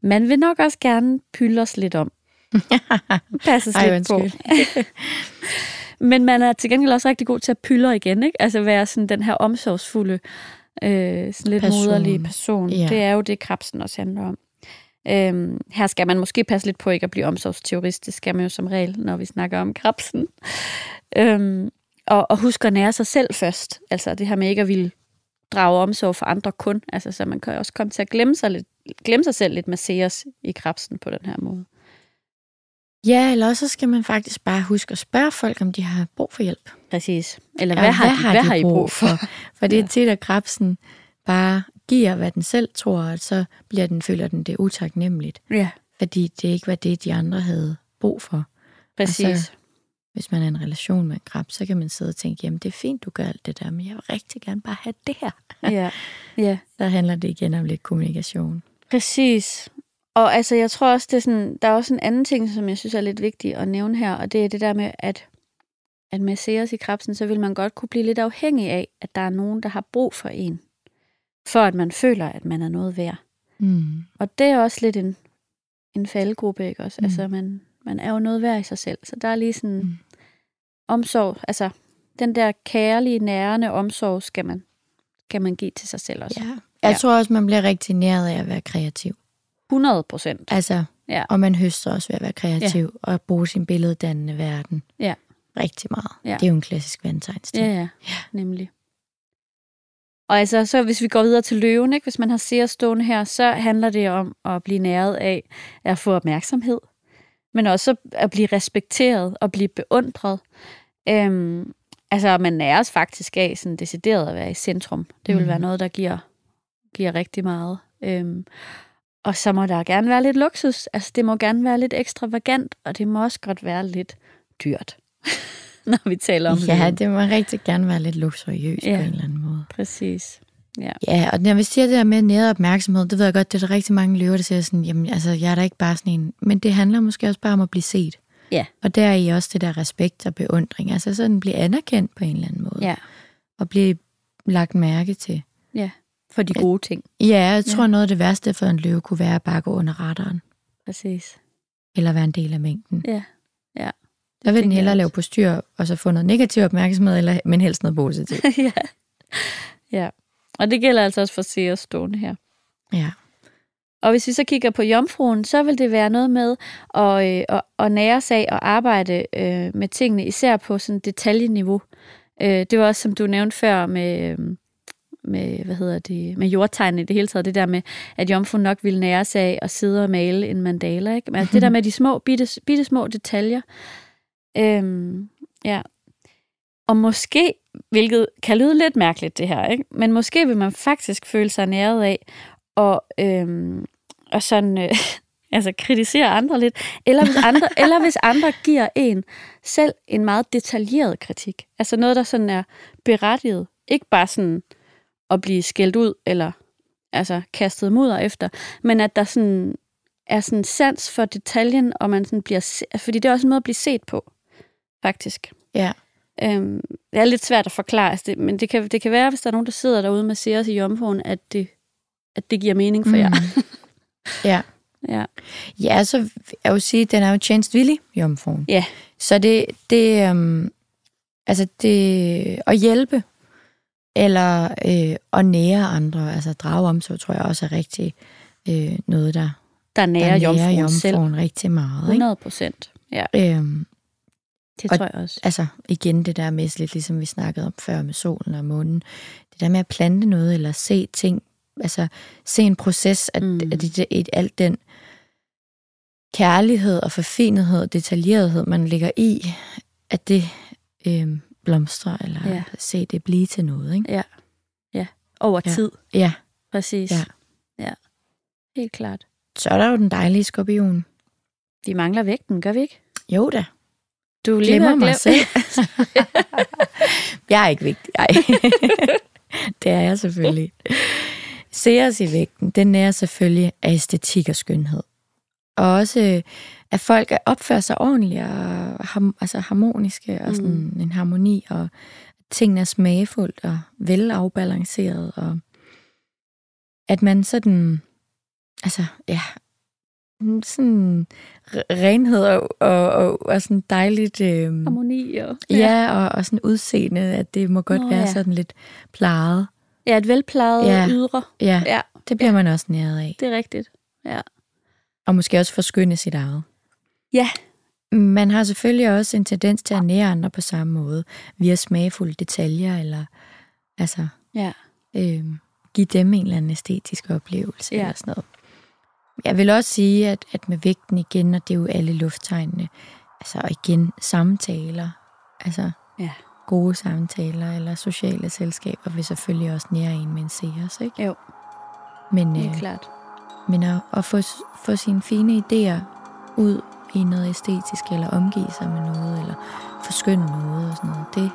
man vil nok også gerne pylde os lidt om. (laughs) Passes Ej, lidt på. (laughs) Men man er til gengæld også rigtig god til at pylde igen, ikke? Altså være sådan den her omsorgsfulde, øh, sådan lidt Person. moderlige person. Ja. Det er jo det, krabsen også handler om. Øhm, her skal man måske passe lidt på ikke at blive omsorgsteorist. Det skal man jo som regel, når vi snakker om krabsen. Øhm, og, og husk at nære sig selv først. Altså det her med ikke at ville drage omsorg for andre kun. Altså, så man kan også komme til at glemme sig, lidt, glemme sig selv lidt med Ceres i krabsen på den her måde. Ja, eller også så skal man faktisk bare huske at spørge folk, om de har brug for hjælp. Præcis. Eller Ja, hvad, har, de, hvad har I brug for? For det er tit, at krabsen bare giver, hvad den selv tror, og så bliver den, føler den det utaknemmeligt. Ja, Fordi det ikke var det, de andre havde brug for. præcis. Altså- Hvis man er i en relation med en krab, så kan man sidde og tænke, jamen det er fint, du gør alt det der, men jeg vil rigtig gerne bare have det her. ja, (laughs) ja. Så handler det igen om lidt kommunikation. Præcis. Og altså, jeg tror også, det er sådan, der er også en anden ting, som jeg synes er lidt vigtig at nævne her, og det er det der med, at, at med Ceres i krabsen, så vil man godt kunne blive lidt afhængig af, at der er nogen, der har brug for en, for at man føler, at man er noget værd. Mm. Og det er også lidt en, en faldgruppe, ikke også? Mm. Altså, man, man er jo noget værd i sig selv, så der er lige sådan Mm. omsorg, altså den der kærlige, nærende omsorg, skal man, skal man give til sig selv også. Ja. Jeg Ja. tror også, man bliver rigtig næret af at være kreativ. 100 procent. Altså, Ja. og man høster også ved at være kreativ ja. og bruge sin billeddannende verden Ja. rigtig meget. Ja. Det er jo en klassisk vandtegnsstil. Ja, ja, nemlig. Og altså, så hvis vi går videre til løven, ikke? hvis man har Ceres stående her, så handler det om at blive næret af at få opmærksomhed, men også at blive respekteret og blive beundret. Øhm, altså, man næres faktisk af sådan decideret at være i centrum. Det vil Mhm. være noget, der giver, giver rigtig meget. Øhm, og så må der gerne være lidt luksus. Altså, det må gerne være lidt ekstravagant, og det må også godt være lidt dyrt, (laughs) (laughs) når vi taler om Ja, løven. det må rigtig gerne være lidt luksuriøst Ja. på en eller anden måde. Præcis. Ja. Ja, og når vi siger det der med næret opmærksomhed, det ved jeg godt, det er der rigtig mange løver, der siger sådan, jamen altså, jeg er da ikke bare sådan en, men det handler måske også bare om at blive set. Ja. Og der er i også det der respekt og beundring, altså sådan blive anerkendt på en eller anden måde. Ja, Og blive lagt mærke til. for de gode ting. Ja, jeg tror Ja. noget af det værste for en løve kunne være at bare gå under radaren, Præcis. eller være en del af mængden. Ja. Der vil den hellere lave på styr, og så få noget negativ opmærksomhed, eller, men helst noget positivt. (laughs) ja. ja. Og det gælder altså også for Ceres stående her. Ja. Og hvis vi så kigger på jomfruen, så vil det være noget med at, øh, at, at nære sig og arbejde øh, med tingene, især på sådan detaljeniveau. Øh, det var også, som du nævnte før, med, øh, med, hvad hedder det, med jordtegnene i det hele taget, det der med, at jomfruen nok ville nære sig at sidde og male en mandala. Ikke? Men altså, det der (laughs) med de små, bitte, bitte små detaljer. Øhm, ja. Og måske, hvilket kan lyde lidt mærkeligt det her, ikke? men måske vil man faktisk føle sig næret af og, øhm, og sådan, øh, (laughs) altså kritisere andre lidt, eller hvis andre, (laughs) eller hvis andre giver en selv en meget detaljeret kritik. Altså noget, der sådan er berettiget. Ikke bare sådan at blive skældt ud, eller altså kastet mudder efter, men at der sådan er sådan sans for detaljen, og man sådan bliver, se- fordi det er også en måde at blive set på, faktisk. Ja. Øhm, det er lidt svært at forklare, altså det, men det kan, det kan være, hvis der er nogen, der sidder derude med Ceres i jomfruen, at det, at det giver mening for mm. jer. (laughs) ja. Ja. Ja, så vil jeg vil sige, at den er jo tjenestvillig, jomfruen. Ja. Så det, det, øhm, altså det, at hjælpe, eller øh, at nære andre, altså drage omsorg, tror jeg også er rigtig øh, noget, der, Der der nærer jomfruen, jomfruen selv. rigtig meget. Ikke? 100 procent. Ja, Øhm, det Og- tror jeg også. altså igen det der med, lidt ligesom vi snakkede om før med solen og månen, det der med at plante noget, eller se ting, altså se en proces, at, Mm. at det, det, alt den kærlighed og forfinethed og detaljerethed, man lægger i, at det øh, blomstrer, eller ja. se det blive til noget. Ikke? Ja. Ja. Over Ja. tid. Ja, Præcis. Ja. ja. Helt klart. så er der jo den dejlige skorpion. Vi mangler vægten, gør vi ikke? Jo da, Du er glemmer mig glem- selv. (laughs) jeg er ikke vigtig. Ej. (laughs) det er jeg selvfølgelig. Se os i vægten, den nærer selvfølgelig af æstetik og skønhed. Og også, at folk opfører sig ordentligt og ham, altså harmoniske, og sådan mm. en harmoni, og tingene er smagfuldt og velafbalanceret, og at man sådan, altså, ja, sådan r- renhed og, og, og, og sådan dejligt... Øh, Harmoni og... Ja, og, og sådan udseende, at det må godt Nå, være ja. ja. sådan lidt plejet. Ja, et velplejet Ja. ydre. Ja, Ja, det bliver man også næret af. det er rigtigt. Ja. Og måske også forskynde sit eget. Ja. Man har selvfølgelig også en tendens til at nære andre på samme måde, via smagfulde detaljer, eller altså Ja. øh, give dem en eller anden æstetisk oplevelse, Ja. eller sådan noget. Jeg vil også sige, at, at med vægten igen, og det er jo alle lufttegnene, altså igen samtaler, altså Ja. gode samtaler eller sociale selskaber vil selvfølgelig også nære en med en seers, ikke? Jo, Men, helt øh, klart. men at, at få, få sine fine idéer ud i noget æstetisk, eller omgive sig med noget, eller forskynde noget og sådan noget, det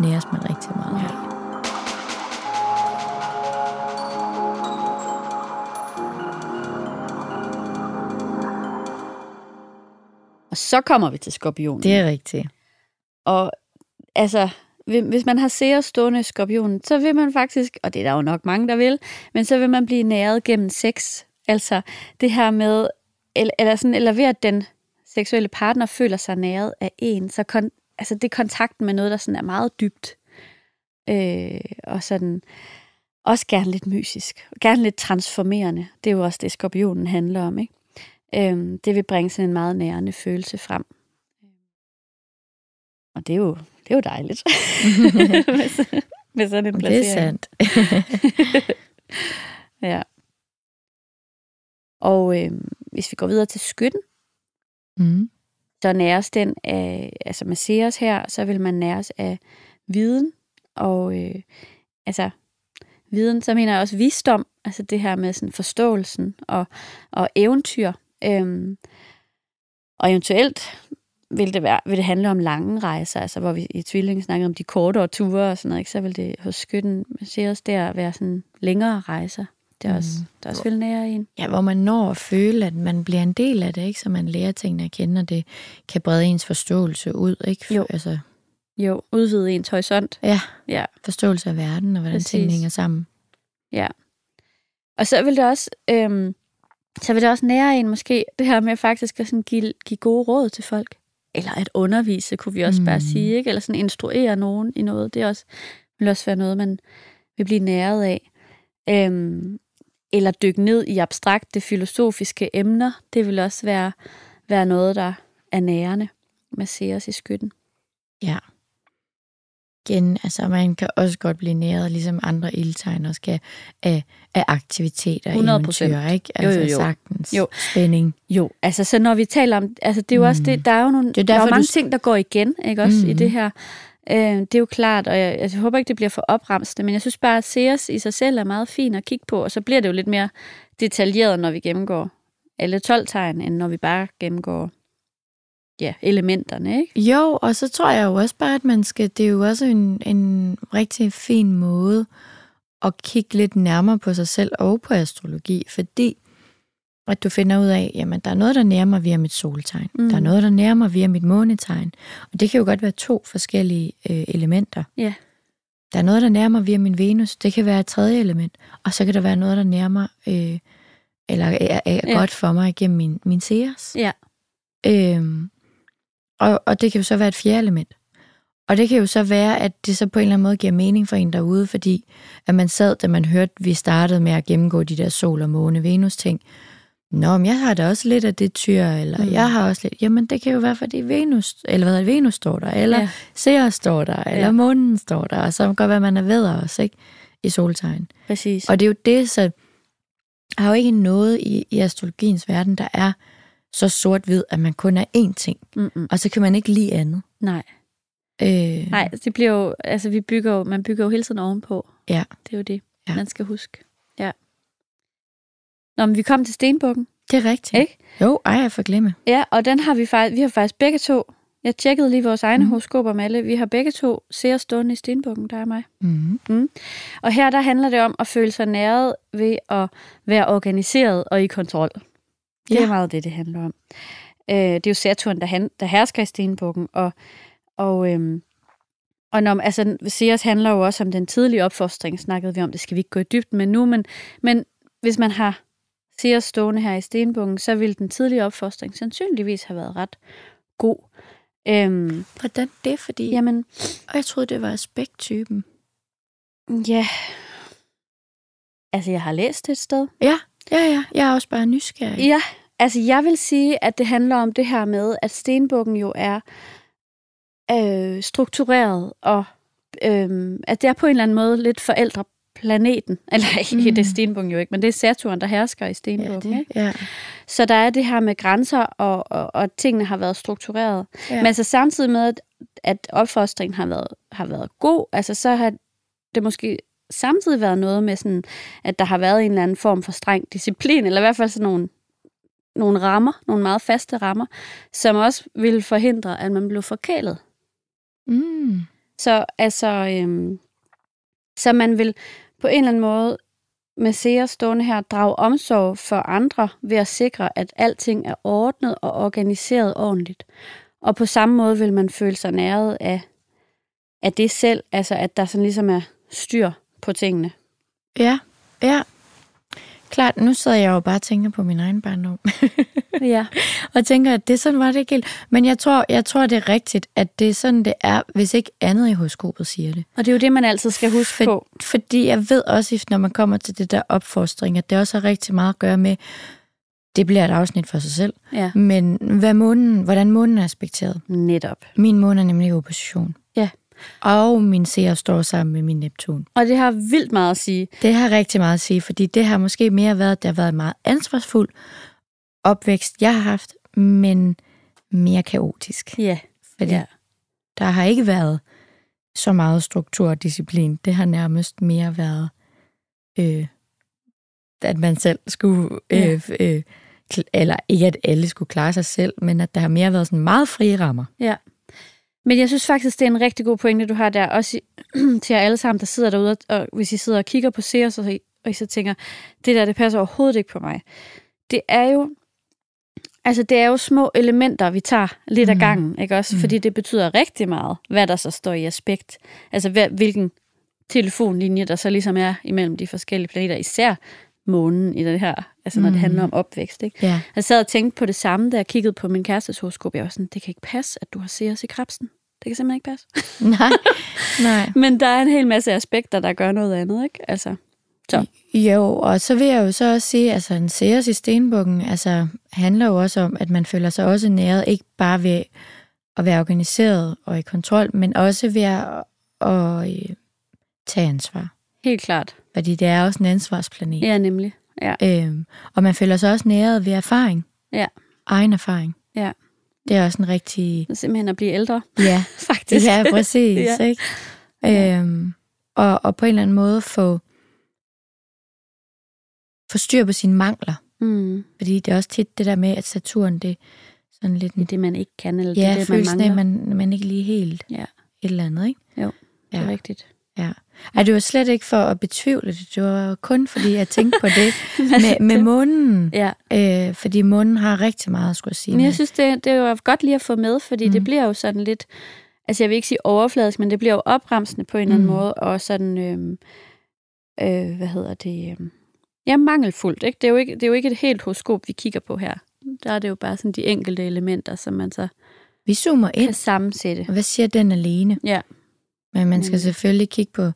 næres man rigtig meget af. Og så kommer vi til skorpionen. Det er rigtigt. Og altså, hvis man har seer stående i skorpionen, så vil man faktisk, og det er der jo nok mange, der vil, men så vil man blive næret gennem sex. Altså det her med, eller, eller, sådan, eller ved at den seksuelle partner føler sig næret af en, så kon, altså det er kontakten med noget, der sådan er meget dybt. Øh, og sådan også gerne lidt mysisk, gerne lidt transformerende. Det er jo også det, skorpionen handler om, ikke? Øh, det vil bringe sådan en meget nærende følelse frem. Og det er jo, det er jo dejligt. (laughs) med, med sådan en Det placering. er sandt. (laughs) Ja. Og øh, hvis vi går videre til skytten, mm. så næres den af, altså med Ceres her, så vil man næres af viden, og øh, altså viden, så mener jeg også visdom, altså det her med sådan forståelsen og, og eventyr. Øhm, og eventuelt vil det, være, vil det handle om lange rejser, altså hvor vi i tvillingen snakkede om de kortere ture og sådan noget, ikke? så vil det hos skytten Ceres der være sådan længere rejser. Det er også, Mm. der også vil nære en. Ja, hvor man når at føle, at man bliver en del af det, ikke? så man lærer tingene at kende, og det kan brede ens forståelse ud. Ikke? Jo. Altså, Jo, udvide ens horisont. ja, Ja. forståelse af verden, og hvordan Præcis. tingene hænger sammen. Og så vil det også, øhm, så vil det også nære en måske det her med faktisk at sådan give, give gode råd til folk. Eller at undervise, kunne vi også mm. bare sige. Ikke? Eller sådan instruere nogen i noget. Det er også, vil også være noget, man vil blive næret af. Øhm, eller dykke ned i abstrakte filosofiske emner. Det vil også være, være noget, der er nærende med Ceres i skytten. Ja. Igen, altså man kan også godt blive næret, ligesom andre ildtegn også kan, af, af aktiviteter, 100%. eventyr, ikke? Jo, Altså jo, jo. sagtens. Jo. Spænding. Jo, altså så når vi taler om, altså det er jo mm. også det, der er jo nogle, Det er der er derfor, jo mange du- ting, der går igen, ikke også, mm. i det her. Øh, det er jo klart, og jeg, altså, jeg håber ikke, det bliver for opremsende, men jeg synes bare, at Ceres i sig selv er meget fin at kigge på, og så bliver det jo lidt mere detaljeret, når vi gennemgår alle 12 tegn, end når vi bare gennemgår ja, elementerne, ikke? Jo, og så tror jeg jo også bare, at man skal, det er jo også en, en rigtig fin måde at kigge lidt nærmere på sig selv og på astrologi, fordi at du finder ud af, jamen der er noget, der nærmer via mit soltegn. Mm. Mm. Der er noget, der nærmer via mit månetegn. Og det kan jo godt være to forskellige øh, elementer. Ja. Der er noget, der nærmer via min Venus. Det kan være et tredje element. Og så kan der være noget, der nærmer, øh, eller er, er Ja. ja. godt for mig igennem min, min Ceres. Ja. Øhm, og, og det kan jo så være et fjerde element. Og det kan jo så være, at det så på en eller anden måde giver mening for en derude, fordi at man sad, da man hørte, vi startede med at gennemgå de der sol- og måne-Venus-ting. Nå, men jeg har da også lidt af det tyr, eller Mm. jeg har også lidt... Jamen, det kan jo være, fordi Venus, eller hvad det, Venus står der, eller Ja. Ceres står der, eller Ja. månen står der, og så kan det godt være, at man er vædder også, ikke? I soltegn. Præcis. Og det er jo det, så er jo ikke noget i, i astrologiens verden, der er så sort-hvid, at man kun er én ting, Mm-mm. og så kan man ikke lide andet. Nej. Øh, Nej, det bliver jo, altså vi bygger jo, man bygger jo hele tiden ovenpå. Ja. Det er jo det, Ja. man skal huske. Ja. Nå, men vi kom til Stenbukken, Det er rigtigt. ikke? Jo, ej, jeg får glemme. Ja, og den har vi faktisk, vi har faktisk begge to, jeg tjekkede lige vores egne mm. horoskoper med alle, vi har begge to ser stående i Stenbukken, der er mig. Mm. Og her der handler det om at føle sig næret ved at være organiseret og i kontrol. Det Ja. er meget det, det handler om. Øh, det er jo Saturn, der, han, der hersker i Stenbukken, og, og, øhm, og når, altså, Sears handler jo også om den tidlige opfostring, snakkede vi om, det skal vi ikke gå i dybden med nu, men, men hvis man har Sears stående her i Stenbukken, så vil den tidlige opfostring sandsynligvis have været ret god. Øhm, Hvordan det? Fordi jamen, og jeg troede, det var aspekttypen. ja... Altså, jeg har læst det et sted, Ja, ja, ja. Jeg er også bare nysgerrig. Ja, altså jeg vil sige, at det handler om det her med, at stenbukken jo er øh, struktureret, og øh, at det er på en eller anden måde lidt forældreplaneten. (laughs) Eller ikke, Mm. det er stenbukken jo ikke, men det er Saturn, der hersker i ja, stenbukken. det, ikke? ja. Så der er det her med grænser, og, og, og tingene har været struktureret. ja. Men altså samtidig med, at, at opfostringen har været, har været god, altså så har det måske samtidig været noget med sådan, at der har været en eller anden form for streng disciplin, eller i hvert fald sådan nogle, nogle rammer, nogle meget faste rammer, som også ville forhindre, at man blev forkælet. Mm. Så altså, øhm, så man vil på en eller anden måde med seer stående her drage omsorg for andre ved at sikre, at alting er ordnet og organiseret ordentligt. Og på samme måde vil man føle sig næret af, af det selv, altså at der sådan ligesom er styr på tingene. Ja, ja. Klart, nu sidder jeg jo bare og tænker på min egen barndom. (laughs) Ja. og tænker, at det sådan var det ikke helt. Men jeg tror, jeg tror, det er rigtigt, at det er sådan, det er, hvis ikke andet i horoskopet siger det. Og det er jo det, man altid skal huske For- på. Fordi jeg ved også, når man kommer til det der opfostring, at det også har rigtig meget at gøre med, det bliver et afsnit for sig selv, Ja. men hvad månen, hvordan månen er aspekteret. Netop. Min måne er nemlig i opposition. Ja. Og min seer står sammen med min Neptun. Og det har vildt meget at sige. Det har rigtig meget at sige, fordi det har måske mere været, at det har været en meget ansvarsfuld opvækst, jeg har haft, men mere kaotisk. Ja. Fordi Ja. der har ikke været så meget struktur og disciplin. Det har nærmest mere været, øh, at man selv skulle, Ja. øh, øh, kl- eller ikke at alle skulle klare sig selv, men at der har mere været sådan meget frie rammer. Ja. Men jeg synes faktisk, det er en rigtig god pointe, du har der. Også i, (clears throat) til jer alle sammen, der sidder derude, og- og hvis I sidder og kigger på seere, så, og I så tænker, det der, det passer overhovedet ikke på mig. Det er jo, altså det er jo små elementer, vi tager lidt mm. Af gangen, ikke også? Mm. Fordi det betyder rigtig meget, hvad der så står i aspekt. Altså hvilken telefonlinje, der så ligesom er imellem de forskellige planeter, især månen i det her, altså når mm. det handler om opvækst, ikke? Ja. Jeg sad og tænkte på det samme, da jeg kiggede på min kærestes horoskop. Jeg var sådan, det kan ikke passe, at du har Ceres i krebsen. Det kan simpelthen ikke passe. (laughs) Nej, nej. (laughs) Men der er en hel masse aspekter, der gør noget andet, ikke? Altså, Så. Jo, og så vil jeg jo så også sige, altså en seers i stenbukken, altså handler jo også om, at man føler sig også næret, ikke bare ved at være organiseret og i kontrol, men også ved at, at øh, tage ansvar. helt klart. Fordi det er også en ansvarsplanet. Ja, nemlig. Ja. Øhm, og man føler sig også næret ved erfaring. Ja. Egen erfaring. Ja. Det er også en rigtig... Så simpelthen at blive ældre, Ja, (laughs) faktisk. ja præcis. Ja. ja. Ikke? Øhm, og, og på en eller anden måde få, få styr på sine mangler. Mm. Fordi det er også tit det der med, at Saturn, det er sådan lidt... Det er det, man ikke kan, eller ja, det er det, man følelsen af, mangler. at man, man ikke lige helt Ja. et eller andet, ikke? Jo, Det er Ja. rigtigt. ja. Ej, det var slet ikke for at betvivle det. Det var kun fordi, jeg tænkte på det (laughs) med, med månen. Ja, Øh, fordi månen har rigtig meget at skulle sige. men med. jeg synes, det, det var godt lige at få med, fordi mm. det bliver jo sådan lidt, altså jeg vil ikke sige overfladisk, men det bliver jo opremsende på en eller anden Mm. måde, og sådan, øhm, øh, hvad hedder det, øhm, ja, mangelfuldt, ikke? Det er, jo ikke, det er jo ikke et helt horoskop, vi kigger på her. Der er det jo bare sådan de enkelte elementer, som man så Vi zoomer ind. kan sammensætte. Og hvad siger den alene? Ja. Men man skal Mm. selvfølgelig kigge på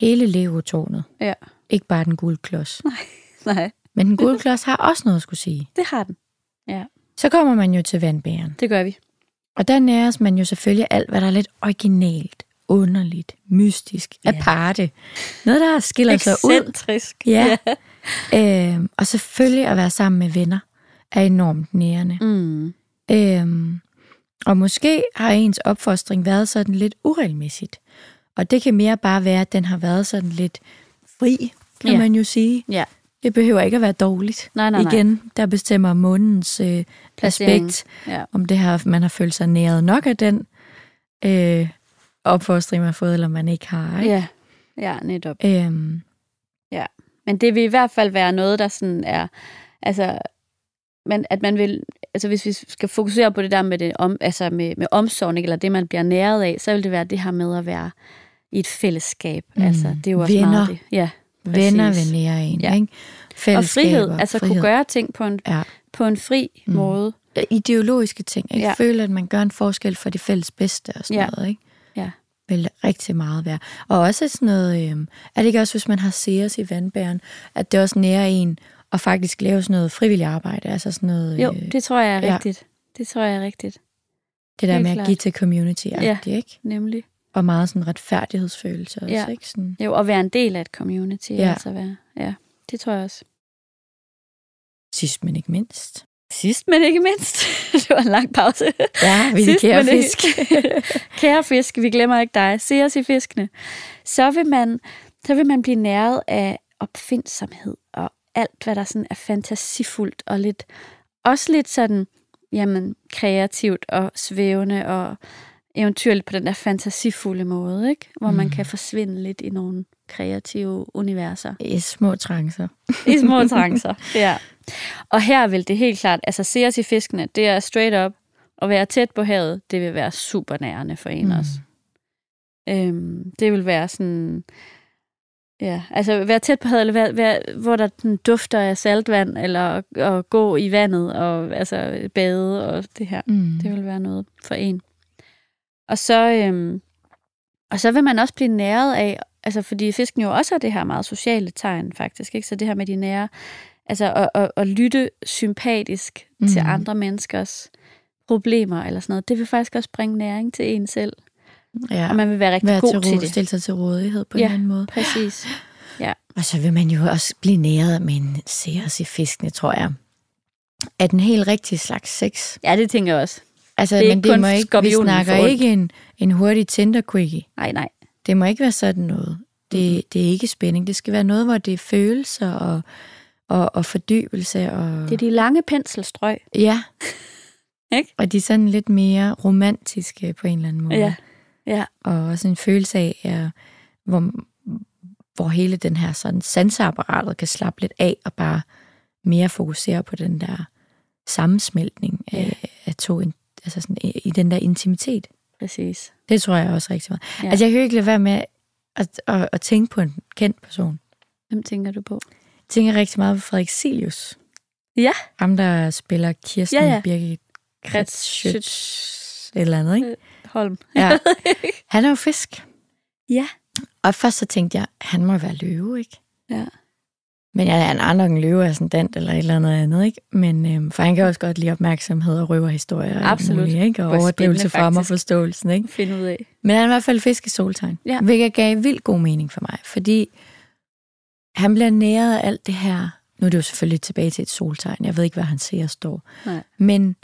hele Lego-tårnet. Ja. Ikke bare den gule klods. (laughs) Nej, Men den gule klods har også noget at skulle sige. det har den. Så kommer man jo til vandbæren. Det gør vi. Og der næres man jo selvfølgelig alt, hvad der er lidt originalt, underligt, mystisk, Ja. aparte. Noget, der skiller sig ud. Excentrisk. Ja. Øhm, og selvfølgelig at være sammen med venner. er enormt nærende. Mm. Øhm, og måske har ens opfostring været sådan lidt uregelmæssigt. Og det kan mere bare være, at den har været sådan lidt fri, kan Ja. man jo sige. Ja. Det behøver ikke at være dårligt. Nej, nej, nej. Igen, der bestemmer mundens øh, Placering. aspekt, Ja. om det har, man har følt sig næret nok af den øh, opfostring, man har fået, eller man ikke har. Ikke? Ja. ja, netop. Øhm, Men det vil i hvert fald være noget, der sådan er, altså, men at man vil, altså hvis vi skal fokusere på det der med, det om, altså med, med omsorgen, ikke, eller det, man bliver næret af, så vil det være det her med at være i et fællesskab. Mm. Altså, det er jo også Venner. meget det. Ja, venner Præcis. vil nære en, Ja. ikke? og Fællesskaber, frihed, altså frihed. kunne gøre ting på en, Ja. på en fri Mm. måde. Ideologiske ting, ikke? Ja. Ja. Føle, at man gør en forskel for det fælles bedste og sådan Ja. noget, ikke? Ja. Vil rigtig meget være. Og også sådan noget, øh, er det ikke også, hvis man har seers i vandbæren, at det også nærer en at faktisk lave sådan noget frivilligt arbejde, altså sådan noget, Jo, øh, det tror jeg er ja. rigtigt. Det tror jeg er rigtigt, det der helt med at klart. give til community Ja. ikke? nemlig. Og meget sådan retfærdighedsfølelse også, Ja. ikke? Sådan, Jo, at være en del af et community. Ja. Altså være, ja, det tror jeg også. sidst men ikke mindst. Sidst, men ikke mindst. (laughs) det var en lang pause. Ja, vi Sidst, kære ikke- fisk. (laughs) Kære fisk, vi glemmer ikke dig. Se os i fiskene. Så vil man, så vil man blive næret af opfindsomhed og alt, hvad der sådan er fantasifuldt og lidt, også lidt sådan, jamen, kreativt og svævende og eventyrligt på den der fantasifulde måde, ikke? Hvor man Mm. kan forsvinde lidt i nogle kreative universer. I små trancer. I små (laughs) trancer, ja. Og her vil det helt klart, altså se os i fiskene, det er straight up, at være tæt på havet, det vil være super nærende for en mm. også. Øhm, det vil være sådan, ja, altså være tæt på havet, eller være, være, hvor der den dufter af saltvand, eller at, at gå i vandet, og altså bade, og det her. Mm. Det vil være noget for en. Og så, øhm, og så vil man også blive næret af, altså fordi fisken jo også har det her meget sociale tegn faktisk, ikke? så det her med de nære, altså at, at, at lytte sympatisk mm. til andre menneskers problemer eller sådan noget, det vil faktisk også bringe næring til en selv, Ja. og man vil være rigtig Være god til, til, det. stille sig til rådighed på Ja. en anden måde. Præcis. Og så vil man jo også blive næret med en seers i fiskene, tror jeg. Er den helt rigtige slags sex? Ja, det tænker jeg også. Altså, Det er men det må ikke, vi snakker får ondt. ikke en, en hurtig Tinder-quickie. Nej, nej. Det må ikke være sådan noget. Det, det er ikke spænding. Det skal være noget, hvor det er følelser og, og, og fordybelse. Og, Det er de lange penselstrøg. Ja. (laughs) Ikke? Og de er sådan lidt mere romantiske på en eller anden måde. Ja. Ja. Og også en følelse af, ja, hvor, hvor hele den her sådan sanseapparatet kan slappe lidt af og bare mere fokusere på den der sammensmeltning af, af to, altså sådan, i, i den der intimitet. Præcis. Det tror jeg også rigtig meget. Ja. Altså jeg kan jo ikke lade være med at, at, at tænke på en kendt person. Hvem tænker du på? Jeg tænker rigtig meget på Frederik Silius. Ja. Ham, der spiller Kirsten Ja, ja. Birgit Kretschütz. Kretschütz. Et eller andet, ikke? Holm. Ja. (laughs) Han er jo fisk. Ja. Og først så tænkte jeg, han må være løve, ikke? Ja. Men jeg er en anden en løve ascendant eller et eller andet andet, ikke? Men øhm, for han kan også godt lide opmærksomhed og røverhistorier. og Absolut. Muligt, ikke? Og overdrivelse for mig forståelsen, ikke? Finde ud af. Men han er i hvert fald fisk i soltegn. Ja. Hvilket gav vildt god mening for mig. Fordi han bliver næret af alt det her. Nu er det jo selvfølgelig tilbage til et soltegn. Jeg ved ikke, hvad han ser står. Nej. Men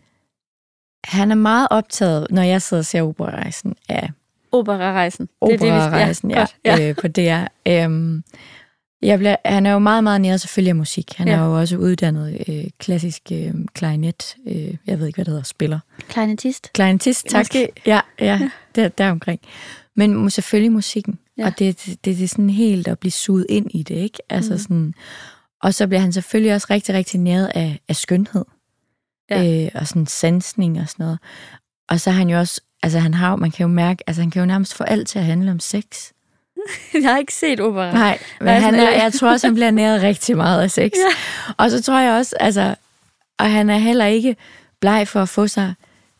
han er meget optaget, når jeg sidder og ser operarejsen, af Operarejsen. operarejsen, ja, godt. ja. Øh, på DR. Øhm, jeg bliver, han er jo meget, meget nære selvfølgelig af musik. Han Ja. er jo også uddannet øh, klassisk øh, klarinet, øh, jeg ved ikke, hvad det hedder, spiller. Kleinetist. Klarinetist, tak. Måske. Ja, ja, der, deromkring. Men mu- selvfølgelig musikken. Ja. Og det, det, det er sådan helt at blive suget ind i det, ikke? Altså mm. sådan, og så bliver han selvfølgelig også rigtig, rigtig næret af, af skønhed. Ja. Øh, og sådan sansning og sådan noget. Og så er han jo også, altså han har man kan jo mærke, altså han kan jo nærmest få alt til at handle om sex. (laughs) Jeg har ikke set opera. Nej, men han er, er- jeg tror også, han bliver næret rigtig meget af sex. (laughs) Ja. Og så tror jeg også, altså, og han er heller ikke bleg for at få sig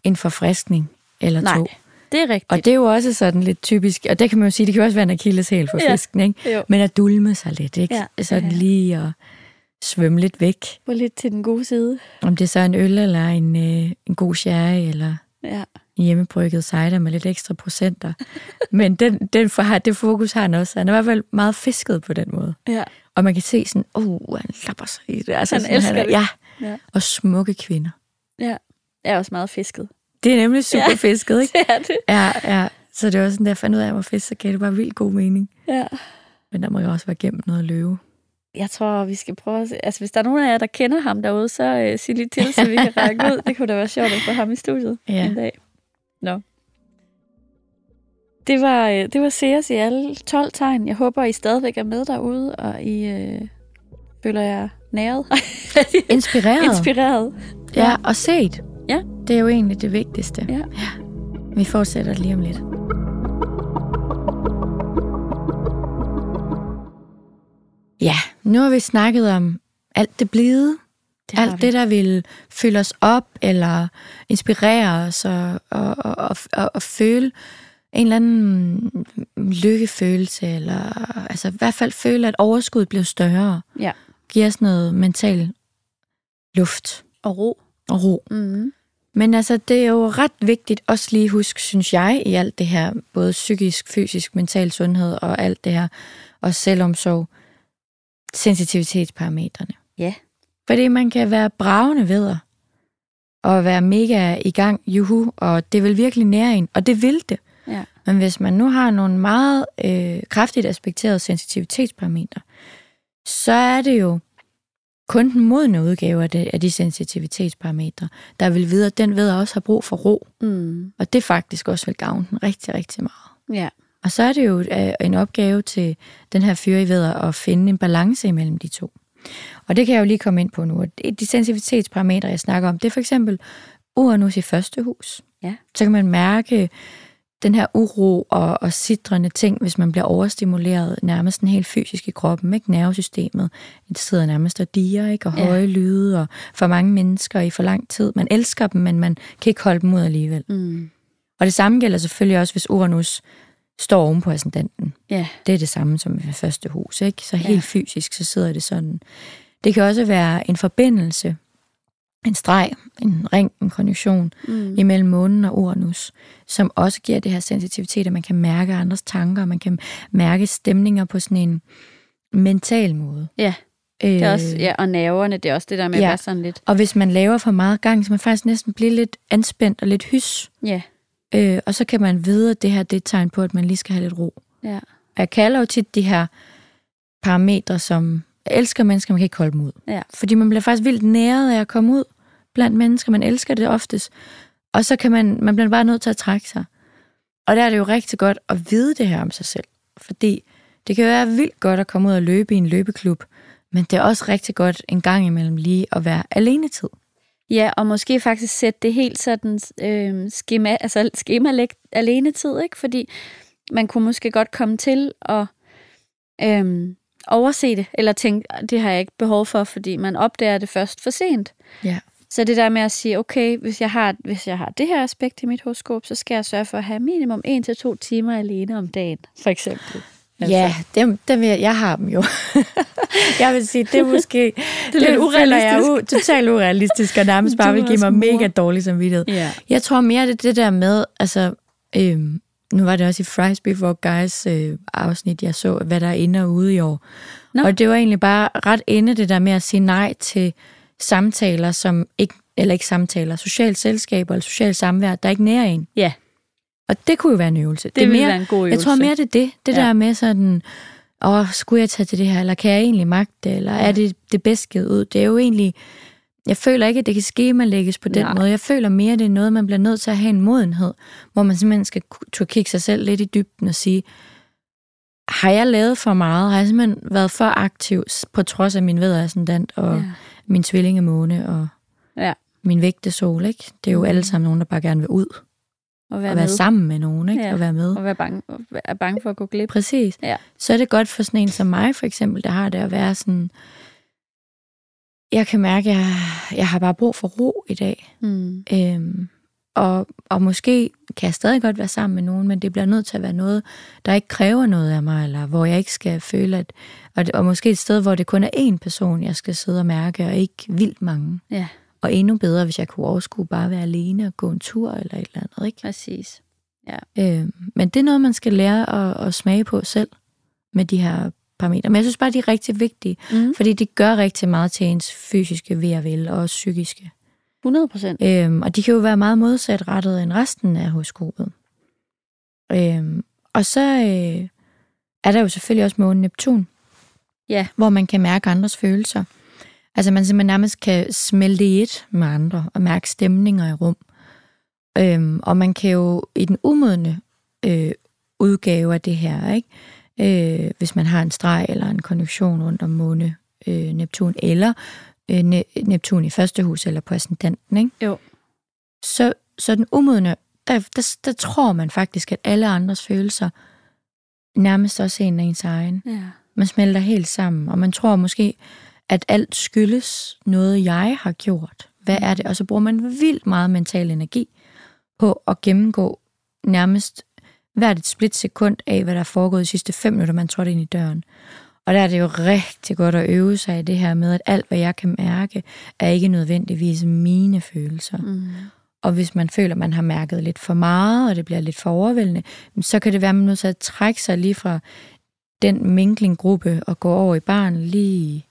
en forfriskning eller Nej, to. det er rigtigt. Og det er jo også sådan lidt typisk, og det kan man jo sige, det kan jo også være en akilleshæl for Ja. fisken, ikke? Jo. Men at dulme sig lidt, ikke? Ja, Sådan ja. lige at svømme lidt væk. Gå lidt til den gode side. Om det er så en øl, eller en, øh, en god sherry, eller Ja. Hjemmebrygget cider med lidt ekstra procenter. (laughs) Men den, den for, det fokus har han også. Han er i hvert fald meget fisket på den måde. ja. Og man kan se sådan, oh, han lapper sig i det. Altså Han sådan, elsker er, det. Ja, Ja. Og smukke kvinder. Ja. Jeg er også meget fisket. Det er nemlig super Ja. fisket, ikke? (laughs) Det er det. Ja, ja. Så det var sådan, da jeg fandt ud af, at jeg var fisk, så gav det bare vildt god mening. Ja. Men der må jo også være gemt noget løve. Jeg tror, vi skal prøve at se. Altså, hvis der er nogen af jer, der kender ham derude, så øh, sig lige til, så vi kan række (laughs) ud. Det kunne da være sjovt at få ham i studiet Ja. en dag. Nå. Det var, øh, det var Sears i alle 12 tegn. Jeg håber, I stadigvæk er med derude, og I øh, føler jer næret. (laughs) Inspireret. Inspireret. ja, og set. Ja. Det er jo egentlig det vigtigste. Ja. Vi fortsætter lige om lidt. Ja, nu har vi snakket om alt det blide. Det alt det, der vil fylde os op, eller inspirere os, og, og, og, og, og, føle en eller anden lykkefølelse, eller altså i hvert fald føle, at overskuddet bliver større. Ja. Giver os noget mental luft Og ro. og ro. Mm. Men altså, det er jo ret vigtigt også lige huske, synes jeg, i alt det her, både psykisk, fysisk, mental sundhed og alt det her, og selvomsorg, sensitivitetsparametrene. Ja. Fordi man kan være bravende ved og være mega i gang, juhu, og det vil virkelig nære en, og det vil det. Ja. Men hvis man nu har nogle meget øh, kraftigt aspekterede sensitivitetsparametre, så er det jo kun den modne udgave af, det, af de sensitivitetsparametre, der vil vide, at den ved at også har brug for ro. Mm. Og det faktisk også vil gavne den rigtig, rigtig meget. Ja. Og så er det jo øh, en opgave til den her fyre i ved at finde en balance imellem de to. Og det kan jeg jo lige komme ind på nu. De sensitivitetsparametre, jeg snakker om, det er for eksempel Uranus i første hus. Ja. Så kan man mærke den her uro og, og sidrende ting, hvis man bliver overstimuleret nærmest en helt fysisk i kroppen, ikke? Nervesystemet. Det sidder nærmest og diger, ikke? Og Ja. høje lyde, og for mange mennesker i for lang tid. Man elsker dem, men man kan ikke holde dem ud alligevel. Mm. Og det samme gælder selvfølgelig også, hvis Uranus står oven på ascendanten. Ja. Det er det samme som ved første hus, ikke? Så helt Ja. fysisk, så sidder det sådan. Det kan også være en forbindelse, en streg, en ring, en konjunktion Mm. imellem månen og Uranus, som også giver det her sensitivitet, at man kan mærke andres tanker, og man kan mærke stemninger på sådan en mental måde. Ja. Det er også, ja, og nerverne, det er også det der med Ja. at være sådan lidt... Og hvis man laver for meget gang, så man faktisk næsten bliver lidt anspændt og lidt hys, Ja. Øh, og så kan man vide, at det her det er et tegn på, at man lige skal have lidt ro. Ja. Og jeg kalder jo tit de her parametre, som jeg elsker mennesker, man kan ikke holde dem ud. Ja. Fordi man bliver faktisk vildt næret af at komme ud blandt mennesker. Man elsker det oftest. Og så kan man, man bliver bare nødt til at trække sig. Og der er det jo rigtig godt at vide det her om sig selv. Fordi det kan være vildt godt at komme ud og løbe i en løbeklub, men det er også rigtig godt en gang imellem lige at være alenetid. Ja, og måske faktisk sætte det helt sådan øh, skema, altså skemalæg alene tid, ikke? Fordi man kunne måske godt komme til at øh, overse det, eller tænke, det har jeg ikke behov for, fordi man opdager det først for sent. Ja. Så det der med at sige, okay, hvis jeg har, hvis jeg har det her aspekt i mit horoskop, så skal jeg sørge for at have minimum 1-2 timer alene om dagen, for eksempel. Altså. Ja, dem, dem jeg, jeg har dem jo. (laughs) jeg vil sige, det er måske... (laughs) det lidt føler Jeg er urealistisk. u, totalt urealistisk, og nærmest (laughs) bare vil er give mig mor. mega dårlig samvittighed. Ja. Jeg tror mere, det er det der med, altså, øhm, nu var det også i Fries Before Guys øh, afsnit, jeg så, hvad der er inde og ude i år. Nå. Og det var egentlig bare ret inde det der med at sige nej til samtaler, som ikke, eller ikke samtaler, sociale selskaber eller social samvær, der ikke nærer en. Ja, Og det kunne jo være en øvelse. det, det ville mere, være en god øvelse. jeg tror mere, det er det. Det Ja. ja. der med sådan, åh, skulle jeg tage til det her, eller kan jeg egentlig magte det, eller er det det bedst givet ud? Det er jo egentlig, jeg føler ikke, at det kan skemalægges på den Nej. måde. Jeg føler mere, at det er noget, man bliver nødt til at have en modenhed, hvor man simpelthen skal turde kigge sig selv lidt i dybden og sige, har jeg lavet for meget? Har jeg simpelthen været for aktiv, på trods af min vedascendant og Ja. ja. min tvillingemåne og Ja. min vægtesol, ikke? Det er jo Mhm. alle sammen nogen, der bare gerne vil ud Og og være, være med. sammen med nogen, ikke? Ja. Og være med. Og være bange, og være bange for at gå glip. Præcis. Ja. Så er det godt for sådan en som mig, for eksempel, der har det at være sådan, jeg kan mærke, at jeg, jeg har bare brug for ro i dag. Mm. Øhm, og, og måske kan jeg stadig godt være sammen med nogen, men det bliver nødt til at være noget, der ikke kræver noget af mig, eller hvor jeg ikke skal føle, at... Og, og måske et sted, hvor det kun er én person, jeg skal sidde og mærke, og ikke vildt mange. Ja, Og endnu bedre, hvis jeg kunne overskue bare være alene og gå en tur eller et eller andet, ikke? præcis. Øh, men det er noget, man skal lære at, at smage på selv med de her parametre. Men jeg synes bare, de er rigtig vigtige, Mm. fordi det gør rigtig meget til ens fysiske ved og vel og også psykiske. 100 procent. Øhm, og de kan jo være meget modsatrettet end resten af horoskopet. Øhm, og så øh, er der jo selvfølgelig også månen Neptun, Ja. hvor man kan mærke andres følelser. Altså man simpelthen nærmest kan smelte i et med andre og mærke stemninger i rum. Øhm, og man kan jo i den umodne øh, udgave af det her, ikke? Øh, hvis man har en streg eller en konjunktion rundt om måne øh, Neptun, eller øh, ne- Neptun i første hus eller på ascendanten, ikke? Jo. Så, så den umodne, der, der, der tror man faktisk, at alle andres følelser nærmest også er en af ens egen. Ja. Man smelter helt sammen, og man tror måske, at alt skyldes noget, jeg har gjort. Hvad er det? Og så bruger man vildt meget mental energi på at gennemgå nærmest hvert et splitsekund af, hvad der er foregået de sidste fem minutter, man trådte ind i døren. Og der er det jo rigtig godt at øve sig i det her med, at alt, hvad jeg kan mærke, er ikke nødvendigvis mine følelser. Mm. Og hvis man føler, at man har mærket lidt for meget, og det bliver lidt for overvældende, så kan det være, at man er nødt til at trække sig lige fra den minklinggruppe og gå over i barn, lige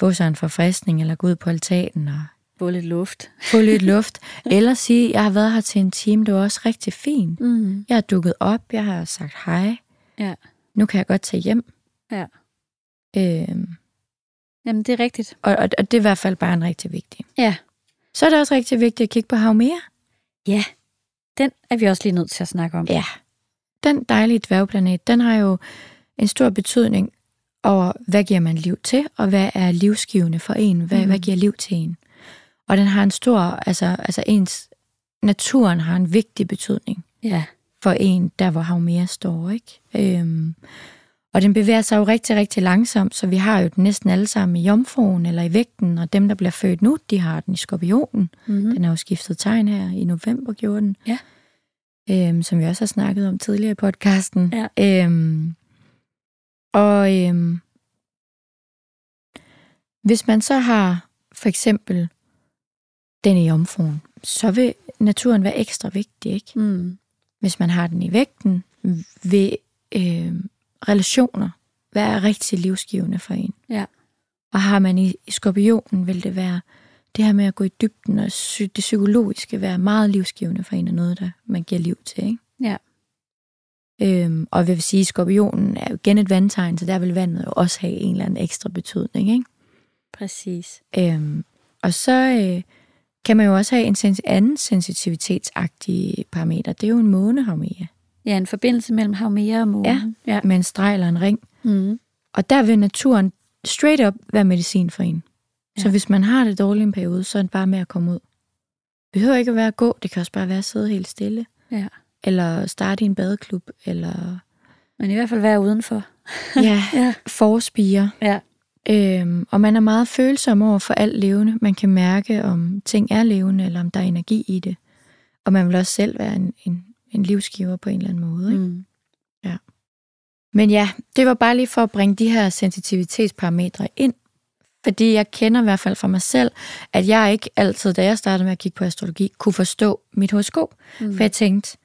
få sig en forfriskning, eller gå ud på altanen og Få lidt luft. få lidt (laughs) luft. Eller sige, jeg har været her til en time, det var også rigtig fint. Mm. Jeg har dukket op, jeg har sagt hej. Ja. Nu kan jeg godt tage hjem. Ja. Øhm, Jamen, det er rigtigt. og, og, og det er i hvert fald bare en rigtig vigtig. Ja. Så er det også rigtig vigtigt at kigge på Haumea. Ja, den er vi også lige nødt til at snakke om. Ja. Den dejlige dværgplanet, den har jo en stor betydning over, hvad giver man liv til, og hvad er livsgivende for en, hvad, mm. hvad giver liv til en. Og den har en stor, altså, altså ens, naturen har en vigtig betydning Ja. for en, der hvor Haumea står, ikke? Øhm, og den bevæger sig jo rigtig, rigtig langsomt, så vi har jo den næsten alle sammen i jomfruen eller i vægten, og dem, der bliver født nu, de har den i skorpionen. Mm-hmm. Den er jo skiftet tegn her i november, gjorde den. Ja. Øhm, som vi også har snakket om tidligere i podcasten. Ja. Øhm, og øhm, hvis man så har for eksempel den i omfruen, så vil naturen være ekstra vigtig, ikke? Mm. Hvis man har den i vægten, vil øh, relationer være rigtig livsgivende for en. Ja. Og har man i, i skorpionen, vil det være det her med at gå i dybden og sy- det psykologiske være meget livsgivende for en og noget, der man giver liv til. Ikke? Ja. Øhm, og jeg vil sige, at skorpionen er jo igen et vandtegn, så der vil vandet jo også have en eller anden ekstra betydning. Ikke? Præcis. Øhm, og så øh, kan man jo også have en sens- anden sensitivitetsagtig parameter. Det er jo en måneharmoni Ja, en forbindelse mellem Haumea og månen. Ja. med en streg eller en ring. Mm. Og der vil naturen straight up være medicin for en. Så Ja. hvis man har det dårligt en periode, så er det bare med at komme ud. Det behøver ikke at være at gå, det kan også bare være at sidde helt stille. Ja. Eller starte i en badeklub, eller Men i hvert fald være udenfor. (laughs) ja, Ja. forspire. Ja. Øhm, og man er meget følsom over for alt levende. Man kan mærke, om ting er levende, eller om der er energi i det. Og man vil også selv være en, en, en livsgiver på en eller anden måde. Ikke? Mm. Men ja, det var bare lige for at bringe de her sensitivitetsparametre ind. Fordi jeg kender i hvert fald fra mig selv, at jeg ikke altid, da jeg startede med at kigge på astrologi, kunne forstå mit horoskop. Mm. For jeg tænkte,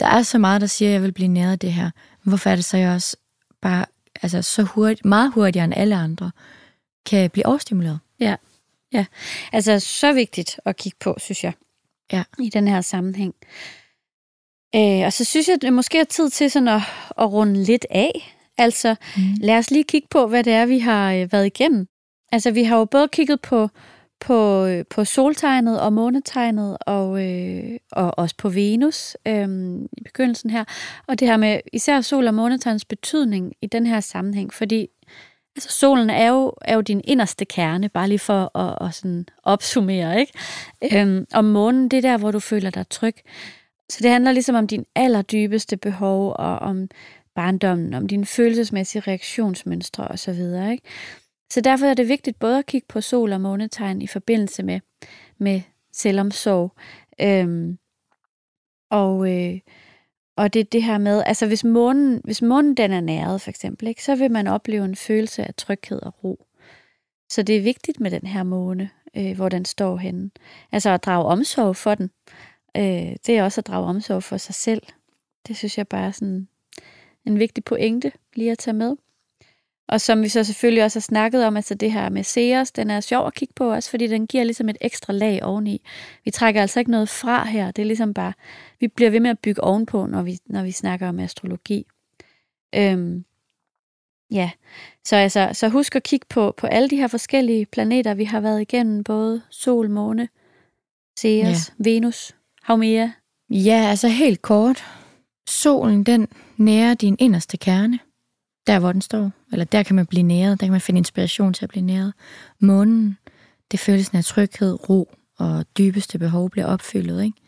der er så meget, der siger, at jeg vil blive næret af det her. Hvorfor er det så, jeg også bare altså, så hurtigt, meget hurtigere end alle andre, kan blive overstimuleret? Altså, så vigtigt at kigge på, synes jeg. Ja. I den her sammenhæng. Øh, og så synes jeg, det måske er tid til sådan at, at runde lidt af. Altså, Mm. lad os lige kigge på, hvad det er, vi har øh, været igennem. Altså, vi har jo både kigget på, på, øh, på soltegnet og månetegnet, og, øh, og også på Venus øh, i begyndelsen her. Og det her med især sol- og månetegnets betydning i den her sammenhæng, fordi altså, solen er jo, er jo din inderste kerne, bare lige for at, at sådan opsummere, ikke? Øhm, og månen, det er der, hvor du føler dig tryg. Så det handler ligesom om din allerdybeste behov, og om barndommen, om dine følelsesmæssige reaktionsmønstre osv. Ikke? Så derfor er det vigtigt både at kigge på sol- og månetegn i forbindelse med, med selvomsorg. Øhm, og, øh, og det er det her med, altså hvis månen, hvis månen den er næret for eksempel, ikke, så vil man opleve en følelse af tryghed og ro. Så det er vigtigt med den her måne, øh, hvor den står henne. Altså at drage omsorg for den. Øh, det er også at drage omsorg for sig selv. Det synes jeg bare er sådan en vigtig pointe lige at tage med. Og som vi så selvfølgelig også har snakket om, altså det her med Ceres, den er sjov at kigge på også, fordi den giver ligesom et ekstra lag oveni. Vi trækker altså ikke noget fra her, det er ligesom bare, vi bliver ved med at bygge ovenpå, når vi, når vi snakker om astrologi. Øhm, ja, så altså, så husk at kigge på, på alle de her forskellige planeter, vi har været igennem, både Sol, Måne, Ceres, ja. Venus, Haumea. Ja, altså helt kort. Solen, den nærer din inderste kerne der hvor den står. Eller der kan man blive næret, der kan man finde inspiration til at blive næret. Månen, det følelsen af tryghed, ro og dybeste behov bliver opfyldet, ikke?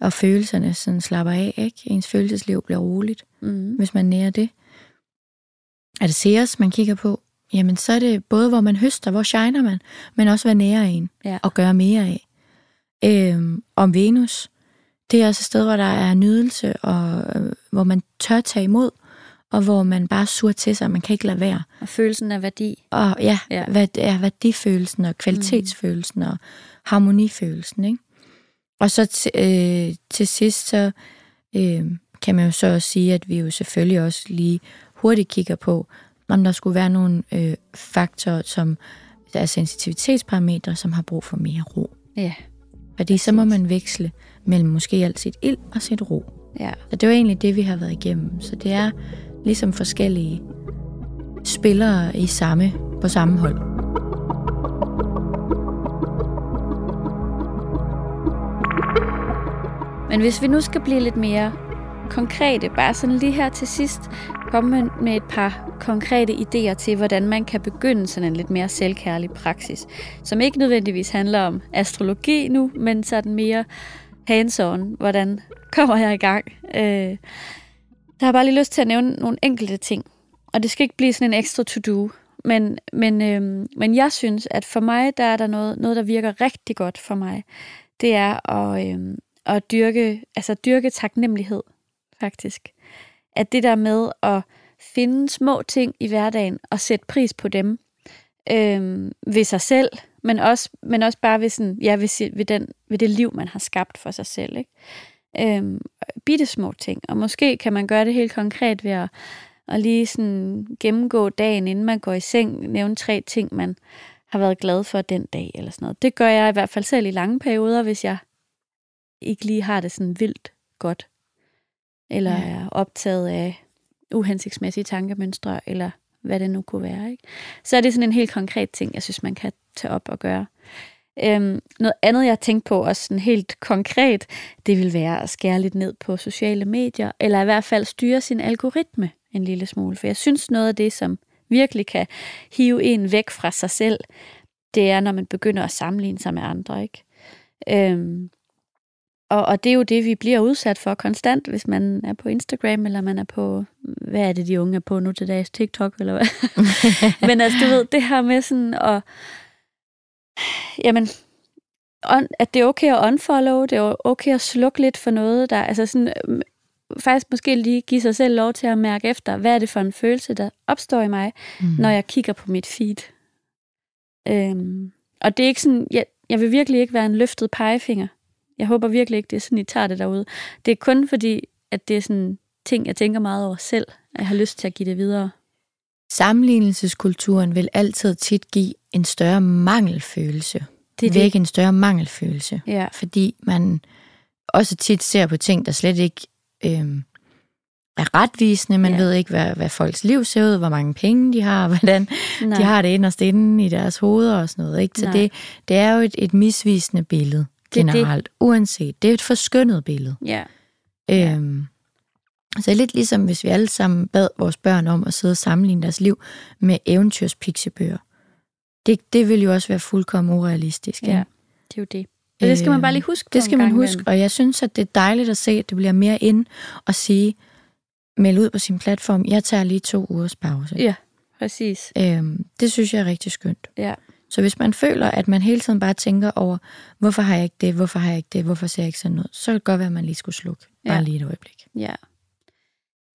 Og følelserne sådan slapper af, ikke? Ens følelsesliv bliver roligt, mm. hvis man nærer det. Er det Ceres, man kigger på? Jamen, så er det både, hvor man høster, hvor shiner man, men også, hvad nærer en, ja. og gør mere af. Øhm, om Venus, det er også et sted, hvor der er nydelse, og øh, hvor man tør tage imod, og hvor man bare sur til sig, man kan ikke lade være. Og følelsen af værdi. Og ja, ja. Hvad, ja værdifølelsen og kvalitetsfølelsen mm. og harmonifølelsen. Ikke? Og så øh, til sidst, så øh, kan man jo så også sige, at vi jo selvfølgelig også lige hurtigt kigger på, om der skulle være nogle øh, faktorer, som der er sensitivitetsparametre, som har brug for mere ro. Ja. Fordi så må man veksle mellem måske alt sit ild og sit ro. Ja. Så det var egentlig det, vi har været igennem. Så det er ligesom forskellige spillere i samme, på samme hold. Men hvis vi nu skal blive lidt mere konkrete, bare sådan lige her til sidst, komme med et par konkrete idéer til, hvordan man kan begynde sådan en lidt mere selvkærlig praksis, som ikke nødvendigvis handler om astrologi nu, men sådan mere hands-on, hvordan kommer jeg i gang. Øh, der har bare lige lyst til at nævne nogle enkelte ting. Og det skal ikke blive sådan en ekstra to-do. Men, men, øhm, men jeg synes, at for mig, der er der noget, noget, der virker rigtig godt for mig. Det er at, øhm, at dyrke, altså dyrke taknemmelighed, faktisk. At det der med at finde små ting i hverdagen og sætte pris på dem øhm, ved sig selv, men også, men også bare ved, sådan, ja, ved, ved, den, ved det liv, man har skabt for sig selv. Ikke? Øhm, bitte små ting. Og måske kan man gøre det helt konkret ved at, at lige sådan gennemgå dagen, inden man går i seng, nævne tre ting, man har været glad for den dag, eller sådan noget. Det gør jeg i hvert fald selv i lange perioder, hvis jeg ikke lige har det sådan vildt godt, eller ja. er optaget af uhensigtsmæssige tankemønstre, eller hvad det nu kunne være. Ikke? Så er det sådan en helt konkret ting, jeg synes, man kan tage op og gøre. Øhm, noget andet, jeg tænkte på, også sådan helt konkret, det vil være at skære lidt ned på sociale medier, eller i hvert fald styre sin algoritme en lille smule. For jeg synes, noget af det, som virkelig kan hive en væk fra sig selv, det er, når man begynder at sammenligne sig med andre. Ikke? Øhm, og, og det er jo det, vi bliver udsat for konstant, hvis man er på Instagram, eller man er på, hvad er det, de unge er på nu til dags, TikTok, eller hvad? (laughs) Men altså, du ved, det her med sådan at jamen, on, at det er okay at unfollow, det er okay at slukke lidt for noget, der altså sådan, øh, faktisk måske lige give sig selv lov til at mærke efter, hvad er det for en følelse, der opstår i mig, mm. når jeg kigger på mit feed. Øhm, og det er ikke sådan, jeg, jeg vil virkelig ikke være en løftet pegefinger. Jeg håber virkelig ikke, det er sådan, I tager det derude. Det er kun fordi, at det er sådan ting, jeg tænker meget over selv, at jeg har lyst til at give det videre. Sammenlignelseskulturen vil altid tit give en større mangelfølelse. Det er det. Væk en større mangelfølelse. Ja. Fordi man også tit ser på ting, der slet ikke øhm, er retvisende. Man ja. ved ikke, hvad, hvad folks liv ser ud, hvor mange penge de har, (laughs) hvordan Nej. de har det inderst inde i deres hoveder og sådan noget. Ikke? Så det, det er jo et, et misvisende billede generelt, det. uanset. Det er et forskønnet billede. Ja. Øhm, så lidt ligesom hvis vi alle sammen bad vores børn om at sidde og sammenligne deres liv med eventyrspiksebøger. Det, det vil jo også være fuldkommen urealistisk. Ja, det er jo det. Men det skal man bare lige huske Det skal man huske, og jeg synes, at det er dejligt at se, at det bliver mere ind og sige, meld ud på sin platform, jeg tager lige to ugers pause. Ja, præcis. Øhm, det synes jeg er rigtig skønt. Ja. Så hvis man føler, at man hele tiden bare tænker over, hvorfor har jeg ikke det, hvorfor har jeg ikke det, hvorfor ser jeg ikke sådan noget, så kan det godt være, at man lige skulle slukke. Bare ja. lige et øjeblik. Ja.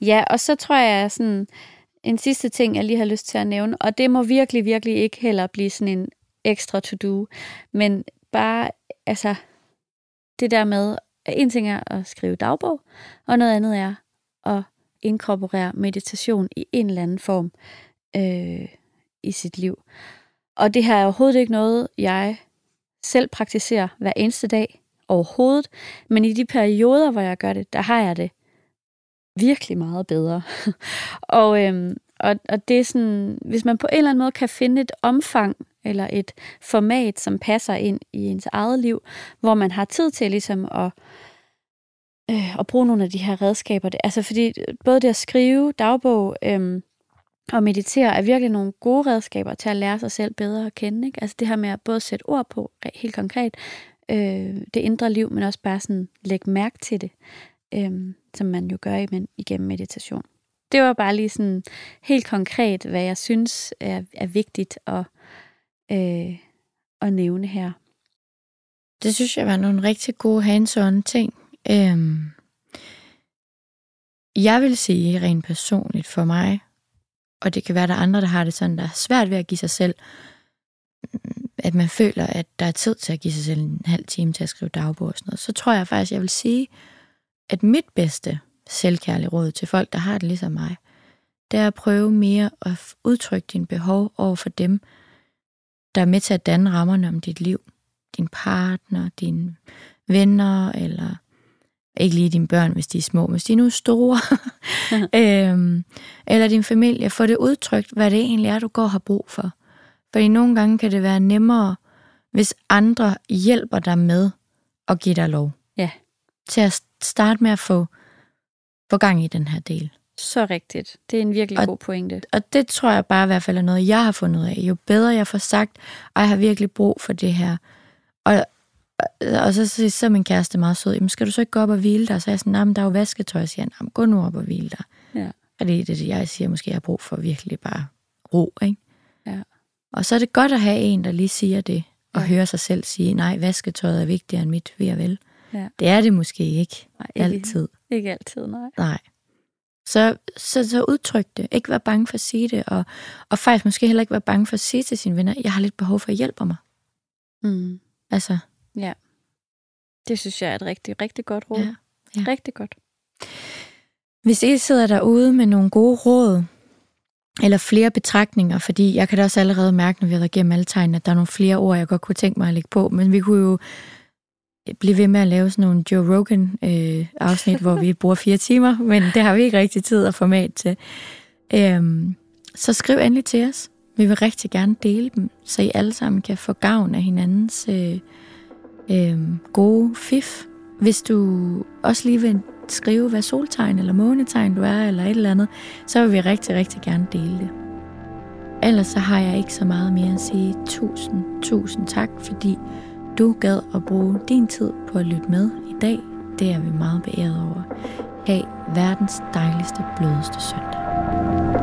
Ja, og så tror jeg sådan, en sidste ting, jeg lige har lyst til at nævne, og det må virkelig, virkelig ikke heller blive sådan en ekstra to-do, men bare, altså, det der med, en ting er at skrive dagbog, og noget andet er at inkorporere meditation i en eller anden form øh, i sit liv. Og det her er overhovedet ikke noget, jeg selv praktiserer hver eneste dag overhovedet. Men i de perioder, hvor jeg gør det, der har jeg det virkelig meget bedre. (laughs) og, øhm, og, og det er sådan, hvis man på en eller anden måde kan finde et omfang eller et format, som passer ind i ens eget liv, hvor man har tid til ligesom at, øh, at bruge nogle af de her redskaber. Altså fordi både det at skrive dagbog øhm, og meditere er virkelig nogle gode redskaber til at lære sig selv bedre at kende. Ikke? Altså det her med at både sætte ord på helt konkret, øh, det indre liv, men også bare sådan lægge mærke til det, øhm, som man jo gør igennem meditation. Det var bare lige sådan helt konkret, hvad jeg synes er, er vigtigt at, øh, at nævne her. Det synes jeg var nogle rigtig gode hands-on ting. Øhm, jeg vil sige rent personligt for mig, og det kan være, at der er andre, der har det sådan, der er svært ved at give sig selv, mm, at man føler, at der er tid til at give sig selv en halv time til at skrive dagbog og sådan noget, så tror jeg faktisk, jeg vil sige, at mit bedste selvkærlige råd til folk, der har det ligesom mig, det er at prøve mere at udtrykke dine behov over for dem, der er med til at danne rammerne om dit liv. Din partner, dine venner, eller ikke lige dine børn, hvis de er små, hvis de er nu store, (laughs) øhm, eller din familie. Få det udtrykt, hvad det egentlig er, du går og har brug for. Fordi nogle gange kan det være nemmere, hvis andre hjælper dig med at give dig lov. Ja. Til at starte med at få, få gang i den her del. Så rigtigt. Det er en virkelig og, god pointe. Og det tror jeg bare i hvert fald er noget, jeg har fundet ud af. Jo bedre jeg får sagt, at jeg har virkelig brug for det her. Og, og så siger så min kæreste meget sød, jamen skal du så ikke gå op og hvile dig? Så er jeg sådan, nej, men der er jo vasketøj. Så siger han, gå nu op og hvile dig. Ja. Og det er det, jeg siger, måske jeg har brug for virkelig bare ro, ikke? Ja. Og så er det godt at have en, der lige siger det, og ja. høre sig selv sige, nej, vasketøjet er vigtigere end mit ved og vel. Ja. Det er det måske ikke, nej, ikke altid. Ikke altid, nej. Nej. Så, så, så udtryk det. Ikke være bange for at sige det, og, og faktisk måske heller ikke være bange for at sige til sine venner, jeg har lidt behov for at hjælpe mig. Mm. Altså. Ja. Det synes jeg er et rigtig, rigtig godt råd. Ja, ja. Rigtig godt. Hvis I sidder derude med nogle gode råd, eller flere betragtninger, fordi jeg kan da også allerede mærke, når vi har været igennem alle tegnene, at der er nogle flere ord, jeg godt kunne tænke mig at lægge på, men vi kunne jo blive ved med at lave sådan nogle Joe Rogan-afsnit, øh, hvor vi (laughs) bruger fire timer, men det har vi ikke rigtig tid og format til. Øhm, så skriv endelig til os. Vi vil rigtig gerne dele dem, så I alle sammen kan få gavn af hinandens øh, øh, gode fif. Hvis du også lige vil skrive, hvad soltegn eller månetegn du er, eller et eller andet, så vil vi rigtig, rigtig gerne dele det. Ellers så har jeg ikke så meget mere at sige tusind, tusind tak, fordi du gad at bruge din tid på at lytte med i dag. Det er vi meget beæret over. Ha' verdens dejligste, blødeste søndag.